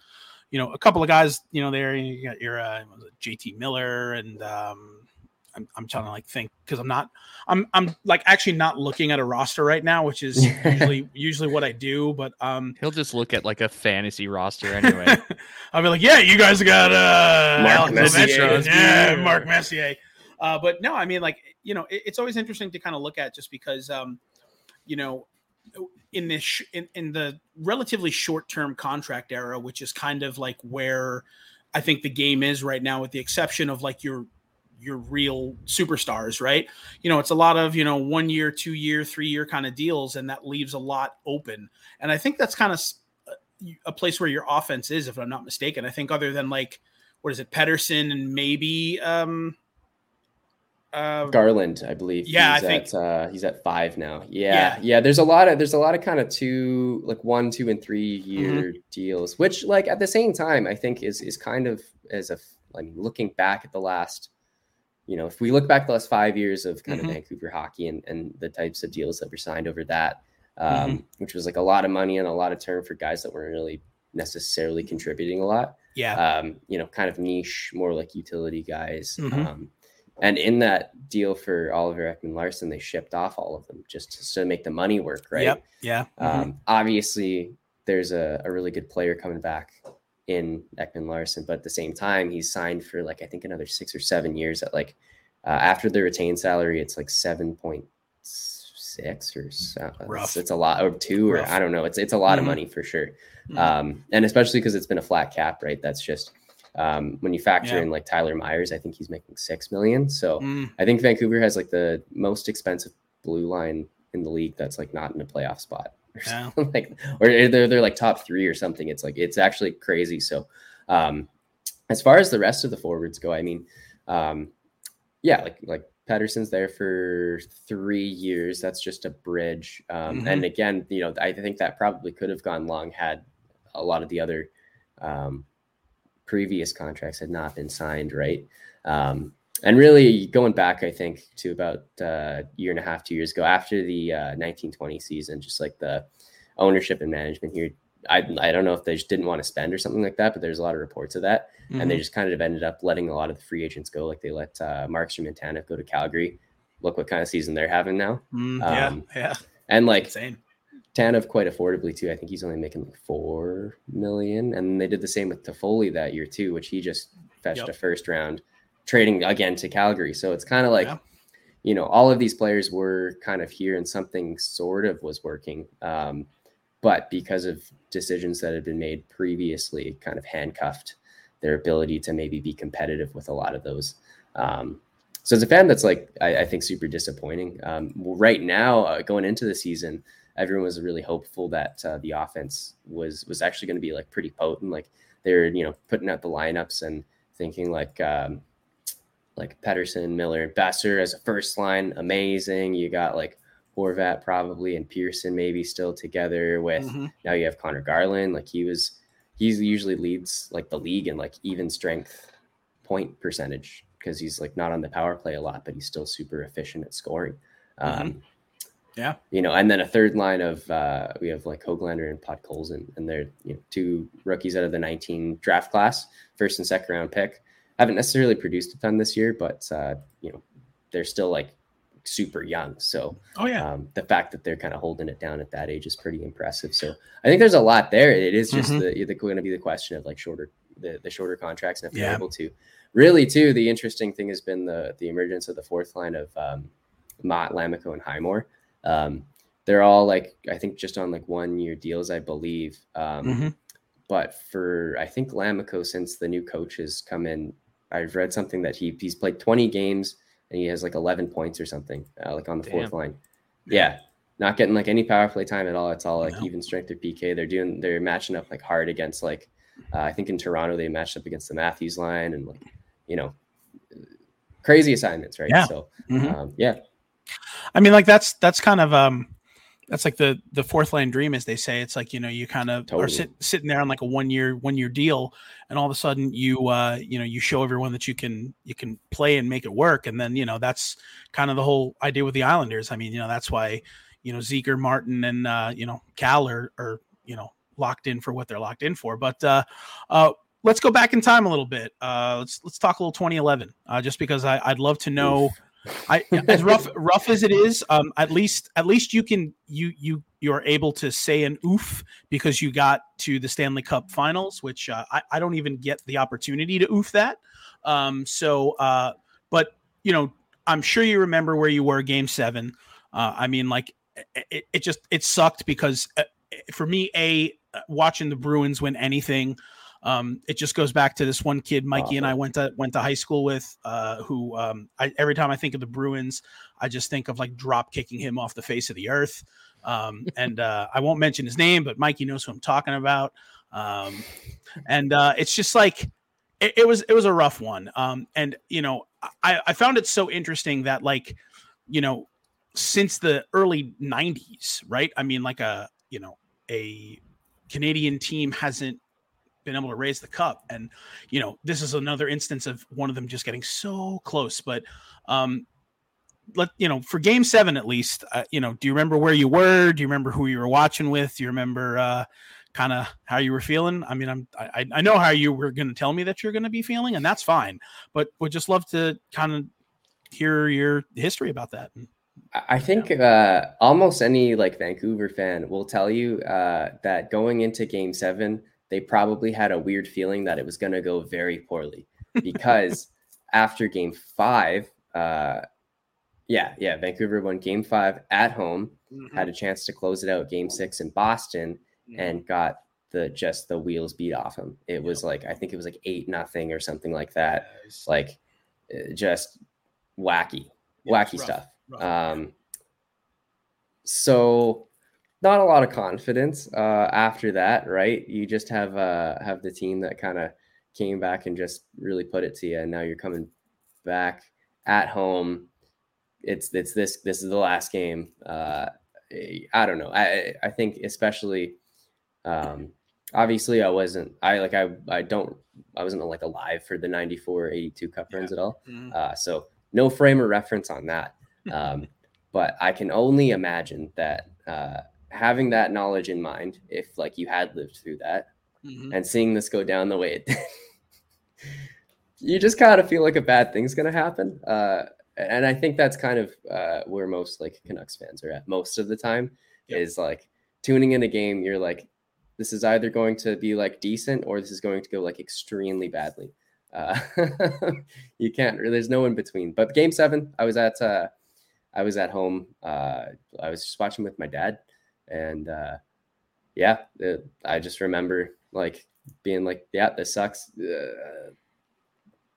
S1: you know, a couple of guys, you know, there you got your uh, JT Miller and um, I'm, I'm trying to like think because I'm not I'm I'm like actually not looking at a roster right now, which is usually usually what I do. But um,
S3: he'll just look at like a fantasy roster anyway.
S1: I'll be like, yeah, you guys got uh, Mark Messier, yeah, Mark Messier. Uh, but no, I mean, like you know, it, it's always interesting to kind of look at just because um, you know, in this sh- in, in the relatively short term contract era, which is kind of like where I think the game is right now, with the exception of like your your real superstars, right? You know, it's a lot of you know one year, two year, three year kind of deals, and that leaves a lot open. And I think that's kind of a place where your offense is, if I'm not mistaken. I think other than like what is it, Pettersson and maybe um
S2: uh, Garland, I believe.
S1: Yeah,
S2: he's
S1: I
S2: think at, uh, he's at five now. Yeah, yeah, yeah, There's a lot of there's a lot of kind of two, like one, two, and three year mm-hmm. deals, which like at the same time I think is is kind of as a I mean looking back at the last, you know, if we look back the last five years of kind mm-hmm. of Vancouver hockey and and the types of deals that were signed over that, um, mm-hmm. which was like a lot of money and a lot of term for guys that weren't really necessarily contributing a lot.
S1: Yeah.
S2: Um, you know, kind of niche, more like utility guys. Mm-hmm. Um, and in that deal for Oliver Ekman Larsson, they shipped off all of them just to make the money work, right?
S1: Yep. Yeah.
S2: Mm-hmm. Um, obviously, there's a, a, really good player coming back in Ekman Larsson, but at the same time, he's signed for like I think another six or seven years. At like uh, after the retained salary, it's like seven point six or so. It's, it's, a lot, or two, or Rough. I don't know. It's it's a lot mm-hmm. of money for sure, mm-hmm. um, and especially because it's been a flat cap, right? That's just um, when you factor yeah. in like Tyler Myers, I think he's making six million. So mm. I think Vancouver has like the most expensive blue line in the league that's like not in a playoff spot. Or yeah. like or they're they're like top three or something. It's like it's actually crazy. So um as far as the rest of the forwards go, I mean, um, yeah, like like Pettersson's there for three years. That's just a bridge. Um, mm-hmm. And again, you know, I think that probably could have gone long had a lot of the other um, previous contracts had not been signed, right? Um, and really going back, I think, to about a uh, year and a half, two years ago, after the uh, 1920 season, just like the ownership and management here, I, I don't know if they just didn't want to spend or something like that, but there's a lot of reports of that. Mm-hmm. And they mm-hmm. just kind of ended up letting a lot of the free agents go. Like they let uh, Markstrom and Tanev go to Calgary. Look what kind of season they're having now.
S1: Mm, yeah, um, yeah.
S2: And like, Insane. Tanev quite affordably too. I think he's only making like four million, and they did the same with Toffoli that year too, which he just fetched yep. a first round, trading again to Calgary. So it's kind of like, yeah. you know, all of these players were kind of here, and something sort of was working, um, but because of decisions that had been made previously, kind of handcuffed their ability to maybe be competitive with a lot of those. Um, so as a fan, that's like I, I think super disappointing. Um, right now, uh, going into the season everyone was really hopeful that uh, the offense was was actually going to be like pretty potent. Like they're you know putting out the lineups and thinking like um, like Pettersson, Miller, and Boeser as a first line, amazing. You got like Horvat probably and Pearson maybe still together with mm-hmm. now you have Conor Garland. Like he was he's usually leads like the league in like even strength point percentage because he's like not on the power play a lot, but he's still super efficient at scoring. Mm-hmm. Um,
S1: yeah.
S2: You know, and then a third line of uh, we have like Hoglander and Podkolzin, and they're you know two rookies out of the 19 draft class, first and second round pick. Haven't necessarily produced a ton this year, but uh, you know, they're still like super young. So
S1: oh yeah,
S2: um, the fact that they're kind of holding it down at that age is pretty impressive. So I think there's a lot there. It is just mm-hmm. the, the going to be the question of like shorter the, the shorter contracts and if
S1: Yeah.
S2: they're able to. Really, too, the interesting thing has been the the emergence of the fourth line of um, Motte, Lammikko, and Highmore. Um, they're all like I think just on like one year deals, I believe. Um,
S1: Mhm.
S2: But for I think Lammikko, since the new coach has come in, I've read something that he he's played 20 games and he has like 11 points or something, uh, like on the fourth line. Yeah, not getting like any power play time at all. It's all like
S1: No.
S2: even strength or PK. They're doing they're matching up like hard against like uh, I think in Toronto they matched up against the Matthews line and like you know crazy assignments, right?
S1: Yeah.
S2: So
S1: Mhm.
S2: um, yeah,
S1: I mean, like that's that's kind of um, that's like the the fourth line dream, as they say. It's like you know you kind of
S2: Totally.
S1: are sit, sitting there on like a one year one year deal, and all of a sudden you uh you know you show everyone that you can you can play and make it work, and then you know that's kind of the whole idea with the Islanders. I mean, you know that's why you know Zeker, Martin, and uh, you know Cal are are you know locked in for what they're locked in for. But uh, uh, let's go back in time a little bit. Uh, let's let's talk a little 2011, uh, just because I, I'd love to know. I as rough rough as it is, um, at least at least you can you you you're able to say an oof because you got to the Stanley Cup Finals, which uh, I I don't even get the opportunity to oof that. Um, so, uh, but you know, I'm sure you remember where you were Game Seven. Uh, I mean, like it, it just it sucked because uh, for me, a uh, watching the Bruins win anything. Um, it just goes back to this one kid, Mikey, and I went to went to high school with, uh, who um, I, every time I think of the Bruins, I just think of like drop kicking him off the face of the earth. Um, and uh, I won't mention his name, but Mikey knows who I'm talking about. Um, and uh, it's just like it, it was it was a rough one. Um, and you know, I, I found it so interesting that like, you know, since the early '90s, right? I mean, like a you know a Canadian team hasn't been able to raise the cup. And you know this is another instance of one of them just getting so close but um let you know for game seven at least uh, you know do you remember where you were? Do you remember who you were watching with? Do you remember uh kind of how you were feeling? I mean i'm i, I know how you were going to tell me that you're going to be feeling and that's fine but would just love to kind of hear your history about that
S2: I- I think uh, almost any like Vancouver fan will tell you uh, that going into Game Seven, they probably had a weird feeling that it was going to go very poorly because after Game Five, uh, yeah, yeah, Vancouver won Game Five at home, had a chance to close it out Game Six in Boston, and got the just the wheels beat off them. It was like I think it was like eight nothing or something like that. Like uh, just wacky,
S1: Yeah,
S2: wacky
S1: rough,
S2: stuff.
S1: rough.
S2: Um, so not a lot of confidence uh, after that, right? You just have uh, have the team that kind of came back and just really put it to you, and now you're coming back at home. It's it's this this is the last game. Uh, I don't know. I I think especially, um, obviously I wasn't. I like I I don't. I wasn't like alive for the 94 82 cup runs at all.
S1: Mhm.
S2: Uh, so no frame of reference on that. Um, but I can only imagine that uh, having that knowledge in mind, if like you had lived through that
S1: Mhm.
S2: and seeing this go down the way it did, you just kind of feel like a bad thing's going to happen. Uh, and I think that's kind of uh, where most like Canucks fans are at most of the time
S1: Yep.
S2: is like tuning in a game. You're like, this is either going to be like decent or this is going to go like extremely badly. Uh, you can't. There's no in between. But game seven, I was at. Uh, I was at home. Uh, I was just watching with my dad, and uh, yeah, it, I just remember like being like, "Yeah, this sucks." Uh,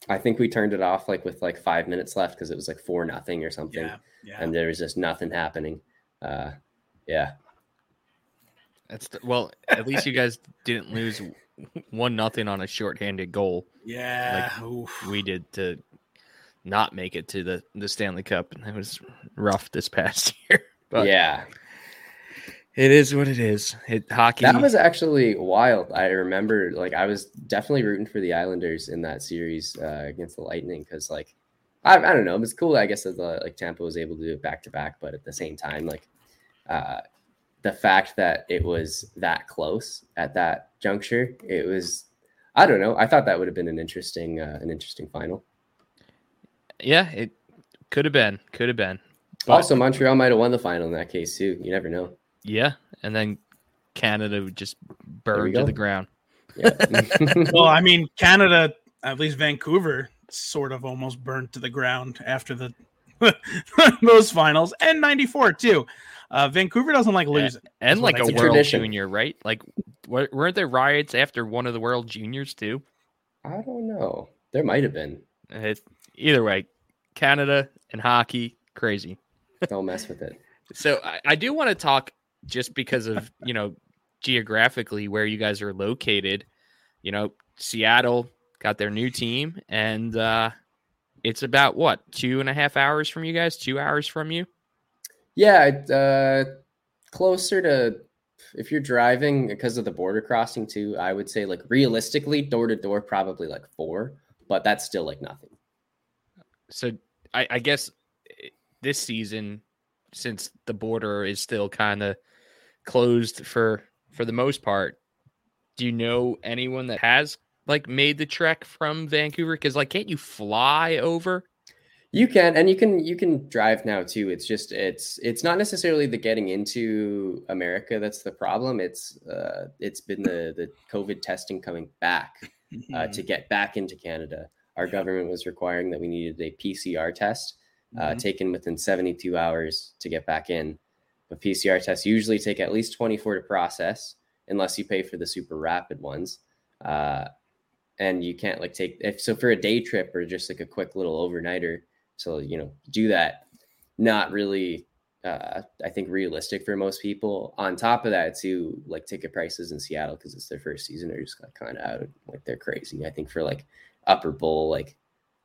S2: I think we turned it off like with like five minutes left because it was like four nothing or something,
S1: yeah yeah
S2: and there was just nothing happening. Uh, yeah,
S3: That's the, well, at least you guys didn't lose one nothing on a shorthanded goal.
S1: yeah Oof.
S3: We did to not make it to the the Stanley Cup, and it was rough this past year. But
S2: yeah,
S3: it is what it is. It hockey.
S2: that was actually wild. I remember like I was definitely rooting for the Islanders in that series uh, against the Lightning because like I, I don't know, it was cool. I guess that the, like Tampa was able to do it back to back, but at the same time, like uh, the fact that it was that close at that juncture, it was. I don't know. I thought that would have been an interesting, uh, an interesting final.
S3: yeah, it could have been, could have been. But-
S2: also, Montreal might have won the final in that case too. You never know.
S3: Yeah, and then Canada would just
S2: There
S3: burn to
S2: go.
S3: the ground.
S1: well, I mean, Canada, at least Vancouver, sort of almost burned to the ground after the those finals, and '94 too. Uh, Vancouver doesn't like losing,
S3: and like a world tradition. junior, right? Like, weren't there riots after one of the world juniors too?
S2: I don't know. There might have been.
S3: It, either way, Canada and hockey, crazy.
S2: Don't mess with it.
S3: So I, I do want to talk just because of you know geographically where you guys are located. You know, Seattle got their new team, and uh, it's about what two and a half hours from you guys, two hours from you.
S2: Yeah, uh, closer to if you're driving because of the border crossing too. I would say like realistically, door to door, probably like four, but that's still like nothing.
S3: So I, I guess eh, this season, since the border is still kind of closed for for the most part, do you know anyone that has like made the trek from Vancouver? Because like, can't you fly over?
S2: You can, and you can you can drive now too. It's just it's it's not necessarily the getting into America that's the problem. It's uh, it's been the the COVID testing coming back uh, mm-hmm. to get back into Canada. Our government was requiring that we needed a PCR test uh, mm-hmm. taken within 72 hours to get back in. But PCR tests usually take at least 24 to process, unless you pay for the super rapid ones. Uh, and you can't like take if so for a day trip or just like a quick little overnighter. So you know, do that. Not really, uh, I think realistic for most people. On top of that, too, like ticket prices in Seattle because it's their first season are just like kind of out, like they're crazy. I think for like upper bowl, like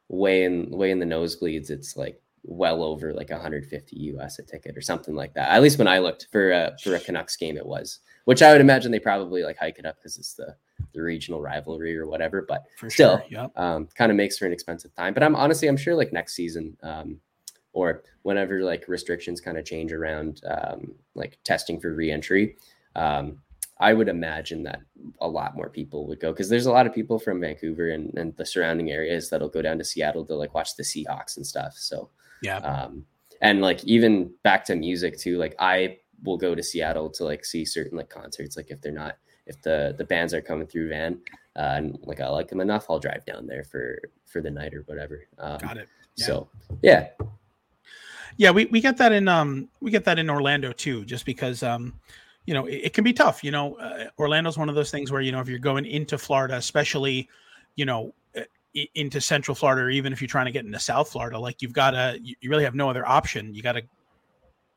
S2: way in way in the nosebleeds, it's like well over like 150 US a ticket or something like that. At least when I looked for a for a Canucks game, it was, which I would imagine they probably like hike it up because it's the the regional rivalry or whatever. But for still, sure, yep. um, kind of makes for an expensive time. But I'm honestly, I'm sure like next season, um, or whenever like restrictions kind of change around um, like testing for reentry, um, I would imagine that a lot more people would go because there's a lot of people from Vancouver and, and the surrounding areas that'll go down to Seattle to like watch the Seahawks and stuff. So
S1: yeah. Um,
S2: and like even back to music too, like I will go to Seattle to like see certain like concerts. Like if they're not, if the the bands are coming through Van, uh, and like I like them enough, I'll drive down there for for the night or whatever.
S1: Um, Got it.
S2: Yeah. So yeah,
S1: yeah, we, we get that in um we get that in Orlando too, just because um you know it, it can be tough. You know, uh, Orlando's one of those things where you know if you're going into Florida, especially you know into central Florida, or even if you're trying to get into South Florida, like you've got to, you really have no other option. You got to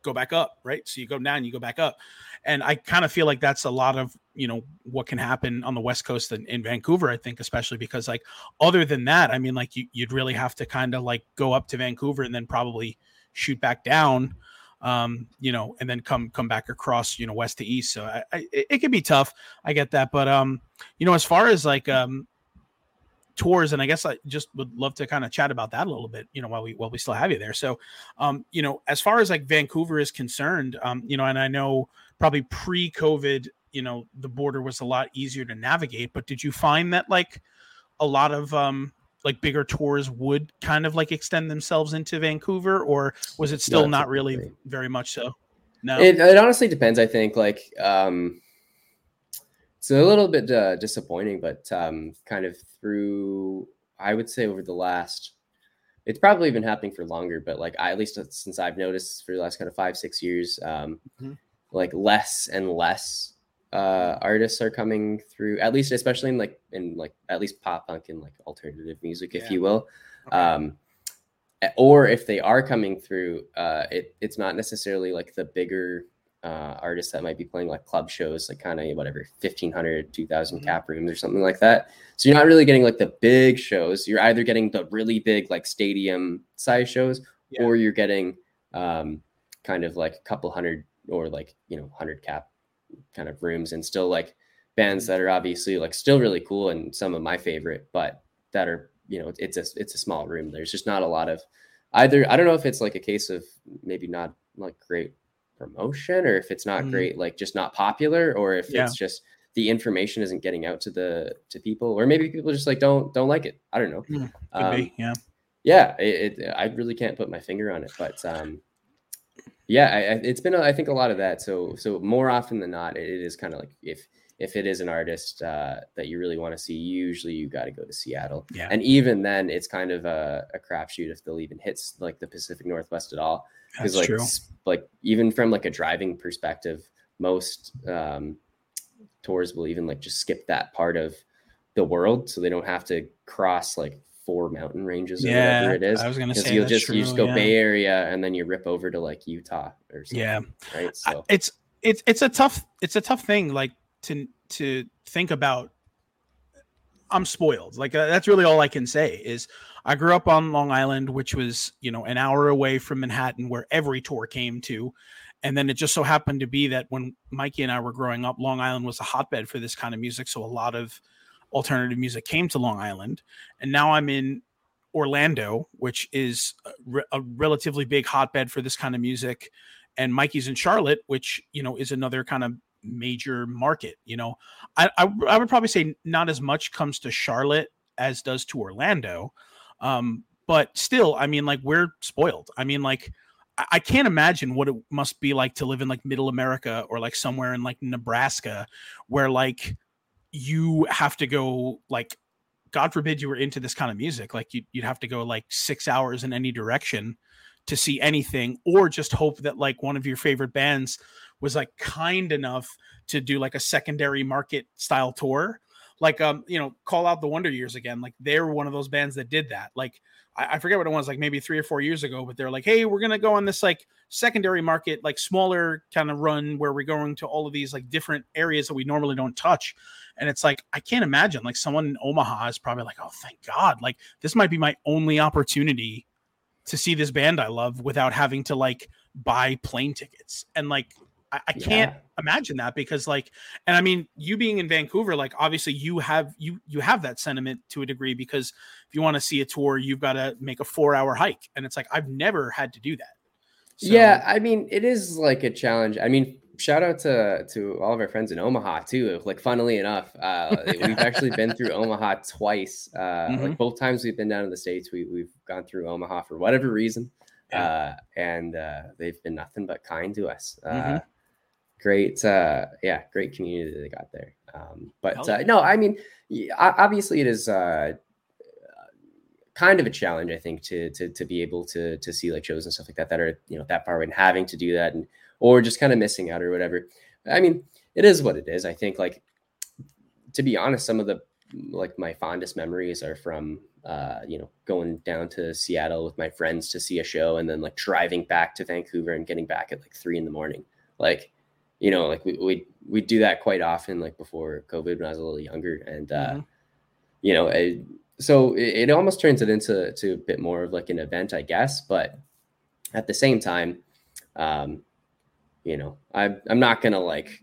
S1: go back up, right? So you go down, you go back up. And I kind of feel like that's a lot of, you know, what can happen on the West Coast and in Vancouver, I think, especially because, like, other than that, I mean, like, you, would really have to kind of like go up to Vancouver and then probably shoot back down. Um, you know, and then come come back across, you know, west to east. So I, I, it, it can be tough. I get that, but um, you know, as far as like um, tours and i guess i just would love to kind of chat about that a little bit you know while we while we still have you there. So um you know as far as like vancouver is concerned um you know and i know probably pre-covid you know the border was a lot easier to navigate but did you find that like a lot of um like bigger tours would kind of like extend themselves into vancouver or was it still not, not really very much so?
S2: No? It, it honestly depends i think like um it's a little bit uh, disappointing, but um, kind of through, I would say over the last, it's probably been happening for longer, but like I, at least since I've noticed for the last kind of five, six years, um, mm-hmm. like less and less uh, artists are coming through, at least, especially in like, in like, at least pop punk and like alternative music, if you will. Okay. Um, or if they are coming through, uh, it, it's not necessarily like the bigger uh, artists that might be playing like club shows, like kind of whatever, 1500, 2000 mm-hmm. cap rooms or something like that. So you're not really getting like the big shows. You're either getting the really big, like stadium size shows, yeah. or you're getting um, kind of like a couple hundred or like, you know, 100 cap kind of rooms and still like bands that are obviously like still really cool and some of my favorite, but that are, you know, it's a, it's a small room. There's just not a lot of either. I don't know if it's like a case of maybe not like great promotion or if it's not mm. great like just not popular or if yeah. it's just the information isn't getting out to the to people or maybe people just like don't don't like it i don't know
S1: mm, um, yeah
S2: yeah it, it, i really can't put my finger on it but um yeah I, it's been I think a lot of that so so more often than not it is kind of like if if it is an artist uh, that you really want to see, usually you got to go to Seattle.
S1: Yeah.
S2: And even then, it's kind of a, a crapshoot if they'll even hit like the Pacific Northwest at all.
S1: Because
S2: like
S1: true.
S2: like even from like a driving perspective, most um, tours will even like just skip that part of the world, so they don't have to cross like four mountain ranges or
S1: Yeah,
S2: whatever it is.
S1: I was gonna say
S2: you'll just you just go
S1: yeah.
S2: Bay Area and then you rip over to like Utah or something.
S1: Yeah.
S2: Right.
S1: I-
S2: So
S1: it's it's it's a tough it's a tough thing like to to think about i'm spoiled. Like uh, that's really all i can say is i grew up on long island which was you know an hour away from manhattan where every tour came to. And then it just so happened to be that when mikey and i were growing up long island was a hotbed for this kind of music. So a lot of alternative music came to long island. And now i'm in orlando which is a, re- a relatively big hotbed for this kind of music. And Mikey's in Charlotte, which you know is another kind of major market. You know, I, I I would probably say not as much comes to Charlotte as does to Orlando, um, but still, I mean, like we're spoiled. I mean, like I, I can't imagine what it must be like to live in like Middle America or like somewhere in like Nebraska, where like you have to go like. God forbid you were into this kind of music. Like you'd, you'd have to go like six hours in any direction to see anything or just hope that like one of your favorite bands was like kind enough to do like a secondary market style tour. Like um you know call out the wonder years again like they're one of those bands that did that. Like I, I forget what it was like maybe three or four years ago but they're like hey we're gonna go on this like secondary market like smaller kind of run where we're going to all of these like different areas that we normally don't touch. And it's like i can't imagine like someone in omaha is probably like oh thank god like this might be my only opportunity to see this band I love without having to like buy plane tickets. And like I, I can't imagine that because like and I mean you being in Vancouver, like obviously you have you you have that sentiment to a degree because if you want to see a tour, you've got to make a four hour hike. And it's like I've never had to do that. So,
S2: yeah, I mean, it is like a challenge. I mean, shout out to to all of our friends in Omaha too. Like, funnily enough, uh, we've actually been through Omaha twice. Uh,
S1: Mhm.
S2: Like both times we've been down in the states, we we've gone through Omaha for whatever reason,
S1: Yeah.
S2: uh, and uh, they've been nothing but kind to us. Uh,
S1: Mhm.
S2: Great, uh, yeah, great community they got there. Um, but uh, no, I mean, obviously it is. Uh, kind of a challenge i think to to to be able to to see like shows and stuff like that that are you know that far away and having to do that and or just kind of missing out or whatever i mean it is what it is i think like to be honest some of the like my fondest memories are from uh you know going down to seattle with my friends to see a show and then like driving back to vancouver and getting back at like three in the morning like you know like we we we do that quite often like before covid when i was a little younger and uh
S1: Mhm.
S2: you know it, so it, it almost turns it into to a bit more of like an event i guess but at the same time um you know i'm i'm not gonna like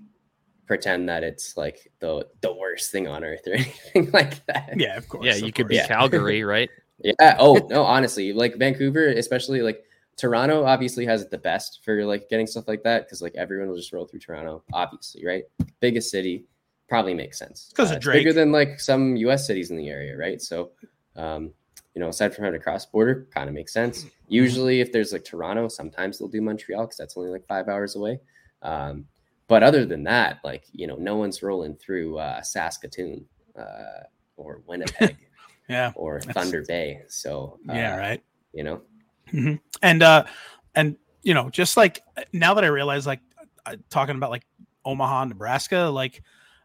S2: pretend that it's like the the worst thing on earth or anything like that
S1: Yeah, of course.
S3: Yeah,
S1: of
S3: you could be
S2: Yeah.
S3: Calgary, right?
S2: yeah. Oh no, honestly, like Vancouver, especially like Toronto, obviously has it the best for like getting stuff like that because like everyone will just roll through Toronto, obviously, right? Biggest city, probably makes sense
S1: 'Cause of
S2: it's bigger than like some U.S. cities in the area, right? So, um, you know, aside from having to cross border, kind of makes sense. Usually, if there's like Toronto, sometimes they'll do Montreal because that's only like five hours away. Um, but other than that, like you know, no one's rolling through uh, Saskatoon uh, or Winnipeg
S1: Yeah.
S2: or Thunder Bay. So uh,
S1: Yeah, right.
S2: you know,
S1: Mhm. and uh and you know just like now that i realize like talking about like omaha nebraska like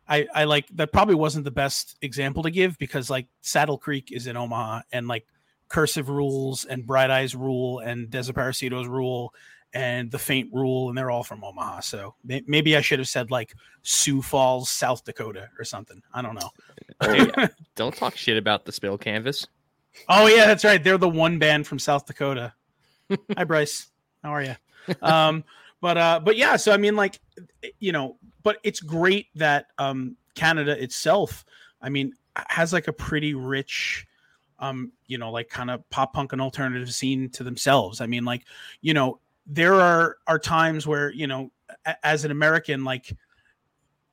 S1: i i like that probably wasn't the best example to give because like saddle creek is in omaha and like cursive rules and bright eyes rule and desaparecidos rule and the faint rule and they're all from omaha so may- maybe i should have said like sioux falls south dakota or something i don't know
S2: yeah.
S3: Don't talk shit about the spill canvas.
S1: Oh yeah, that's right. They're the one band from South Dakota. Hi Bryce, how are you? Um, but uh, but yeah, so I mean, like, you know, but it's great that um, Canada itself, I mean, has like a pretty rich, um, you know, like kind of pop punk and alternative scene to themselves. I mean, like, you know, there are are times where you know, a- as an American, like,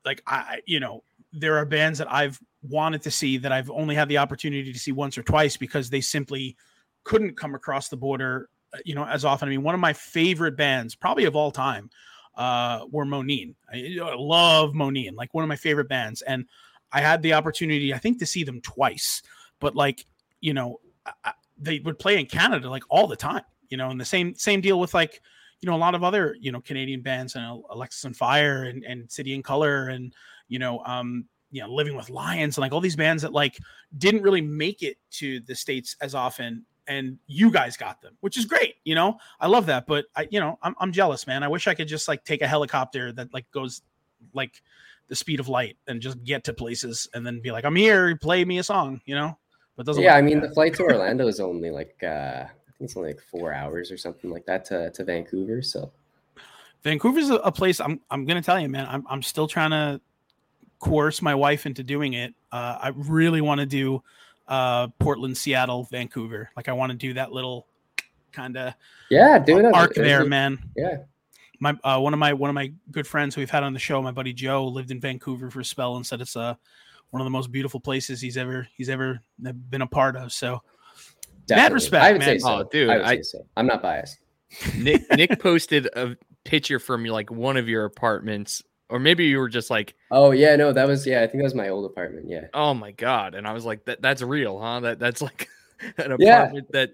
S1: like I, you know, there are bands that I've wanted to see that I've only had the opportunity to see once or twice because they simply couldn't come across the border, uh, you know, as often. I mean, one of my favorite bands, probably of all time, uh, were Moneen. I, I love Moneen, like one of my favorite bands, and I had the opportunity, I think, to see them twice. But like, you know, I, they would play in Canada like all the time, you know, and the same same deal with like, you know, a lot of other you know Canadian bands and Alexisonfire and City and Colour and you know, um, you know, Living with Lions and like all these bands that like didn't really make it to the states as often and you guys got them, which is great. You know, I love that, but I, you know, I'm, I'm jealous, man. I wish I could just like take a helicopter that like goes like the speed of light and just get to places and then be like, I'm here, play me a song, you know,
S2: but doesn't, yeah, I mean, the flight to Orlando is only like, uh, I think it's only like four hours or something like that to, to Vancouver. So
S1: Vancouver's a, a place I'm, I'm going to tell you, man, I'm, I'm still trying to coerce my wife into doing it. Uh, I really want to do uh, Portland, Seattle, Vancouver. Like I want to do that little kind of
S2: yeah, do it
S1: arc there, man.
S2: Yeah.
S1: My uh, one of my one of my good friends who we've had on the show, my buddy Joe, lived in Vancouver for a spell and said it's uh, one of the most beautiful places he's ever he's ever been a part of. So, Definitely. mad respect,
S2: I would
S1: man.
S2: Say so. Oh, dude, I, I so. I'm not biased.
S3: Nick Nick posted a picture from like one of your apartments or maybe you were just like
S2: oh yeah no that was yeah i think that was my old apartment yeah
S3: oh my god and i was like that that's real huh that that's like an apartment yeah. that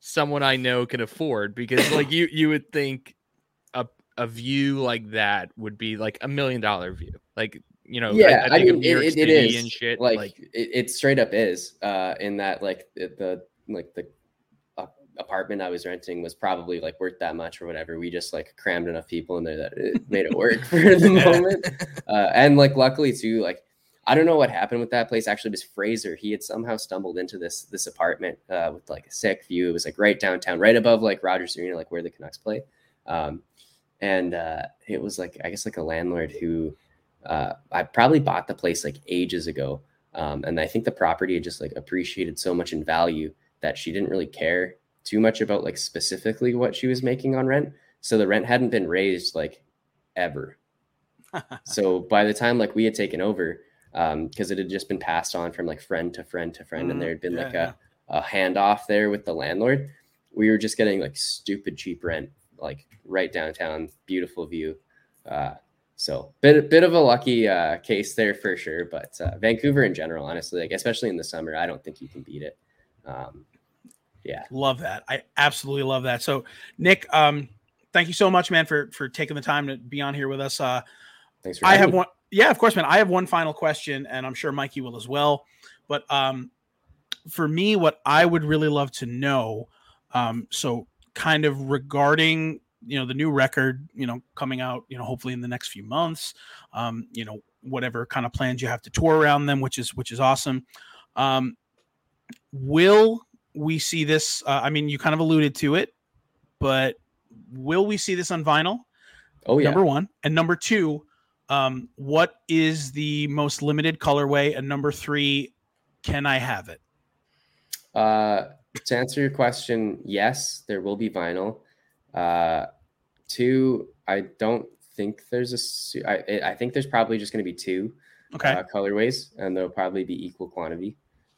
S3: someone i know can afford because like you you would think a, a view like that would be like a million dollar view like you know
S2: yeah i, I mean it, it is and shit like, like it, it, straight up is uh in that like the like the apartment I was renting was probably like worth that much or whatever. We just like crammed enough people in there that it made it work for the moment. Uh, and like luckily too, like I don't know what happened with that place. Actually, it was Fraser. He had somehow stumbled into this this apartment uh, with like a sick view. It was like right downtown, right above like Rogers Arena, like where the Canucks play. Um, and uh, it was like I guess like a landlord who uh, I probably bought the place like ages ago. Um, and I think the property had just like appreciated so much in value that she didn't really care too much about like specifically what she was making on rent. So the rent hadn't been raised like ever. so by the time like we had taken over, um, because it had just been passed on from like friend to friend to friend, mm, and there had been yeah, like a, a handoff there with the landlord, we were just getting like stupid cheap rent, like right downtown, beautiful view. Uh, so bit bit of a lucky uh, case there for sure, but uh, Vancouver in general, honestly, like especially in the summer, I don't think you can beat it. Um, yeah.
S1: Love that. I absolutely love that. So nick um thank you so much man for for taking the time to be on here with us. Uh
S2: thanks for
S1: i have me. one yeah of course man. I have one final question and i'm sure mikey will as well. But um for me what i would really love to know um so kind of regarding you know the new record you know coming out you know hopefully in the next few months um you know whatever kind of plans you have to tour around them which is which is awesome. Um will we see this? Uh, I mean, you kind of alluded to it, but will we see this on vinyl?
S2: Oh yeah.
S1: Number one and number two, um, what is the most limited colorway? And number three, can I have it?
S2: Uh, to answer your question, yes, there will be vinyl. Uh, two, I don't think there's a. I, I think there's probably just going to be two
S1: okay.
S2: uh, colorways, and they'll probably be equal quantity.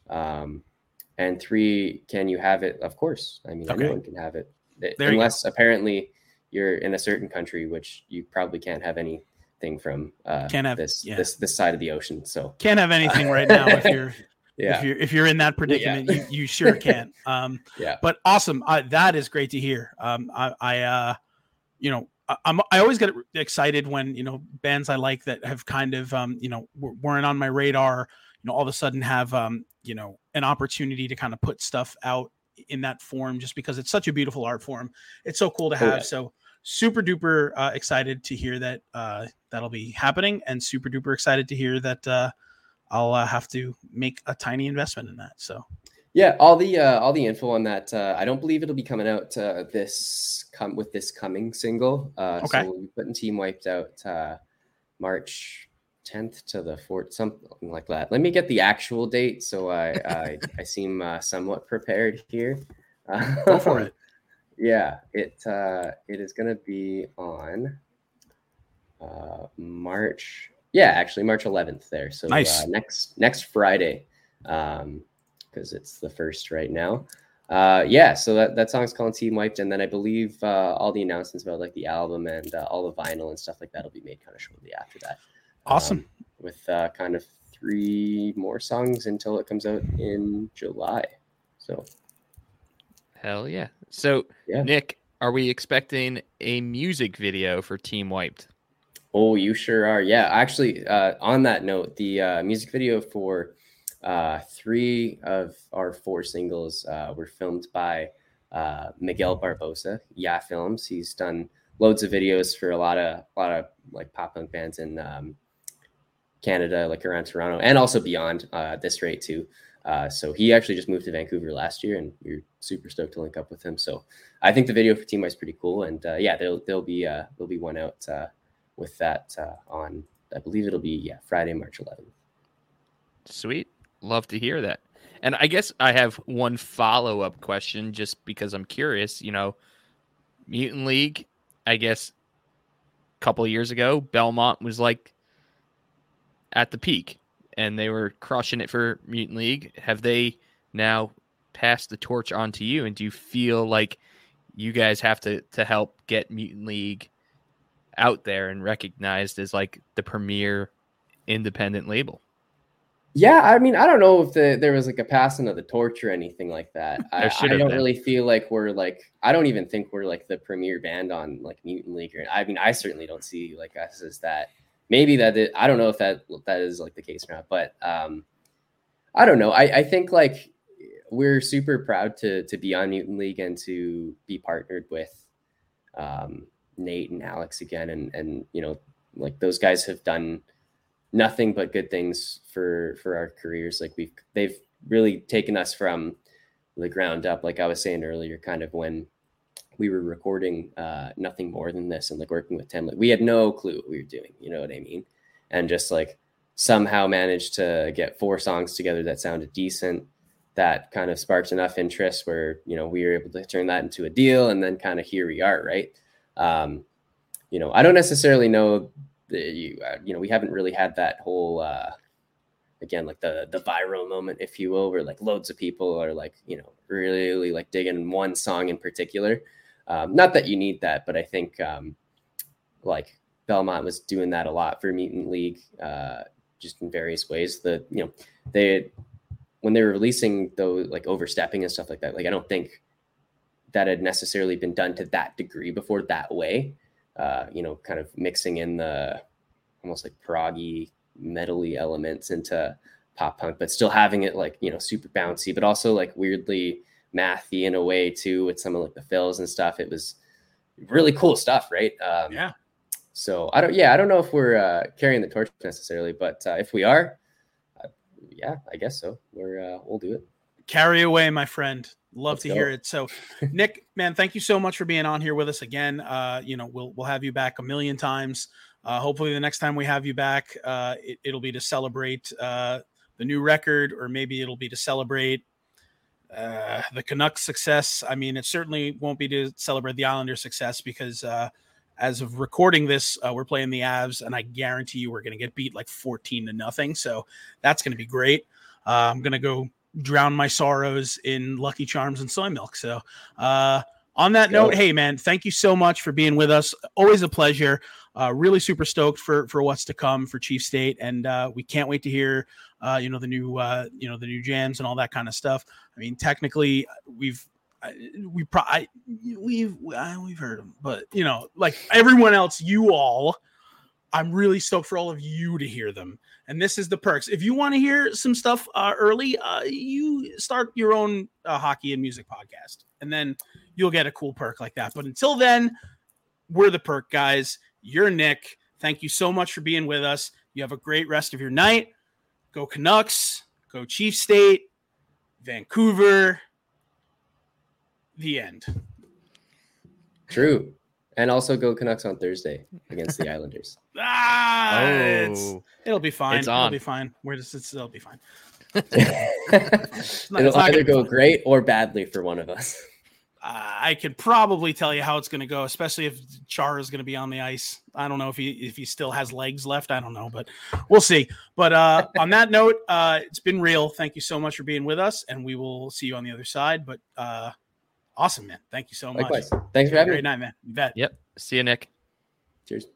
S2: Um, and three, can you have it? Of course. I mean, okay. anyone can have it, unless you apparently you're in a certain country, which you probably can't have anything from. Uh,
S1: can't have
S2: this
S1: yeah.
S2: this this side of the ocean. So
S1: can't have anything right now if you're. Yeah. If you're if you're in that predicament, yeah. you, you sure can. Um,
S2: yeah.
S1: But awesome. Uh, that is great to hear. Um, I, I uh, you know, I, I'm I always get excited when you know bands I like that have kind of um, you know weren't on my radar. You know, all of a sudden have um, you know an opportunity to kind of put stuff out in that form just because it's such a beautiful art form it's so cool to have oh, yeah. so super duper uh, excited to hear that uh, that'll be happening and super duper excited to hear that uh, i'll uh, have to make a tiny investment in that so
S2: yeah all the uh, all the info on that uh, i don't believe it'll be coming out this come with this coming single
S1: okay.
S2: so we'll be putting team wiped out march 10th to the 4th, something like that. Let me get the actual date so I I, I seem uh, somewhat prepared here.
S1: Go for it.
S2: Yeah, it uh, it is going to be on uh, March. Yeah, actually March 11th there. So
S1: nice.
S2: uh, next next Friday, um, because it's the first right now. uh, yeah, so that, that song's called Team Wiped, and then I believe uh, all the announcements about like the album and uh, all the vinyl and stuff like that will be made kind of shortly after that.
S1: Awesome.
S2: Um, with uh, kind of three more songs until it comes out in July. So,
S3: hell yeah! So,
S2: yeah.
S3: Nick, are we expecting a music video for Team Wiped?
S2: Oh, you sure are. Yeah, actually, uh, on that note, the uh, music video for uh, three of our four singles uh, were filmed by uh, Miguel Barbosa, Yeah Films. He's done loads of videos for a lot of a lot of like pop punk bands and um, Canada, like around Toronto, and also beyond uh, this rate too. Uh, so he actually just moved to Vancouver last year, and we are super stoked to link up with him. So I think the video for Team is pretty cool, and uh, yeah, there'll there'll be uh, there'll be one out uh, with that uh, on I believe it'll be yeah Friday, March 11th.
S3: Sweet. Love to hear that. And I guess I have one follow up question just because I'm curious. You know, Mutant League, I guess a couple years ago, Belmont was like at the peak and they were crushing it for Mutant League. Have they now passed the torch on to you? And do you feel like you guys have to, to help get Mutant League out there and recognized as like the premier independent label?
S2: Yeah, I mean, I don't know if the, there was like a passing of the torch or anything like that. I, I, don't been. really feel like we're like I don't even think we're like the premier band on like Mutant League. Or, I mean, I certainly don't see like us as that. Maybe that I don't know if that that is like the case or not, but um, I don't know. I, I think like we're super proud to to be on Mutant League and to be partnered with um, Nate and Alex again, and and you know like those guys have done nothing but good things for for our careers. Like we've they've really taken us from the ground up. Like I was saying earlier, kind of when we were recording uh, nothing more than this and like working with Tim, like we had no clue what we were doing. You know what I mean? And just like somehow managed to get four songs together that sounded decent. That kind of sparked enough interest where you know we were able to turn that into a deal, and then kind of here we are, right? Um, you know, I don't necessarily know the, you, uh, you know, we haven't really had that whole, uh, again, like the, the viral moment, if you will, where like loads of people are like, you know, really, really like digging one song in particular. Um, not that you need that, but I think, um, like Belmont was doing that a lot for Mutant League, uh, just in various ways. The, you know, they, when they were releasing those like overstepping and stuff like that, like I don't think that had necessarily been done to that degree before that way uh, you know, kind of mixing in the almost like proggy metally elements into pop punk, but still having it like, you know, super bouncy, but also like weirdly mathy in a way too, with some of like the fills and stuff. It was really cool stuff, right?
S1: Um, yeah.
S2: So I don't, yeah, I don't know if we're uh, carrying the torch necessarily, but uh, if we are, uh, yeah, I guess so. We're, uh, we'll do it.
S1: Carry away, my friend. Love Let's to go. hear it. So, Nick, man, thank you so much for being on here with us again. Uh, you know, we'll we'll have you back a million times. Uh, hopefully, the next time we have you back, uh, it, will be to celebrate uh, the new record, or maybe it'll be to celebrate uh, the Canucks' success. I mean, it certainly won't be to celebrate the Islanders' success because, uh, as of recording this, uh, we're playing the Avs, and I guarantee you we're going to get beat like fourteen to nothing. So that's going to be great. Uh, I'm going to go drown my sorrows in Lucky Charms and soy milk. So, uh, on that note, hey man, thank you so much for being with us. Always a pleasure. Uh, really super stoked for for what's to come for Chief State, and uh, we can't wait to hear uh, you know the new uh, you know the new jams and all that kind of stuff. I mean, technically, we've we probably we've we've heard them, but you know, like everyone else, you all I'm really stoked for all of you to hear them. And this is the perks. If you want to hear some stuff uh, early, uh, you start your own uh, hockey and music podcast, and then you'll get a cool perk like that. But until then, we're the perk guys. You're Nick. Thank you so much for being with us. You have a great rest of your night. Go Canucks. Go Chief State. Vancouver. The end.
S2: True. And also go Canucks on Thursday against the Islanders.
S1: ah, oh, it'll be fine. It's it'll be fine. We're just it's, it'll be fine.
S2: it'll either go great or badly for one of us.
S1: I could probably tell you how it's going to go, especially if Chara is going to be on the ice. I don't know if he if he still has legs left. I don't know, but we'll see. But uh, on that note, uh, it's been real. Thank you so much for being with us, and we will see you on the other side. But uh, awesome, man. Thank you so much.
S2: Likewise. Thanks for having me.
S1: Great night, man. You bet.
S3: Yep. See you, Nick.
S2: Cheers.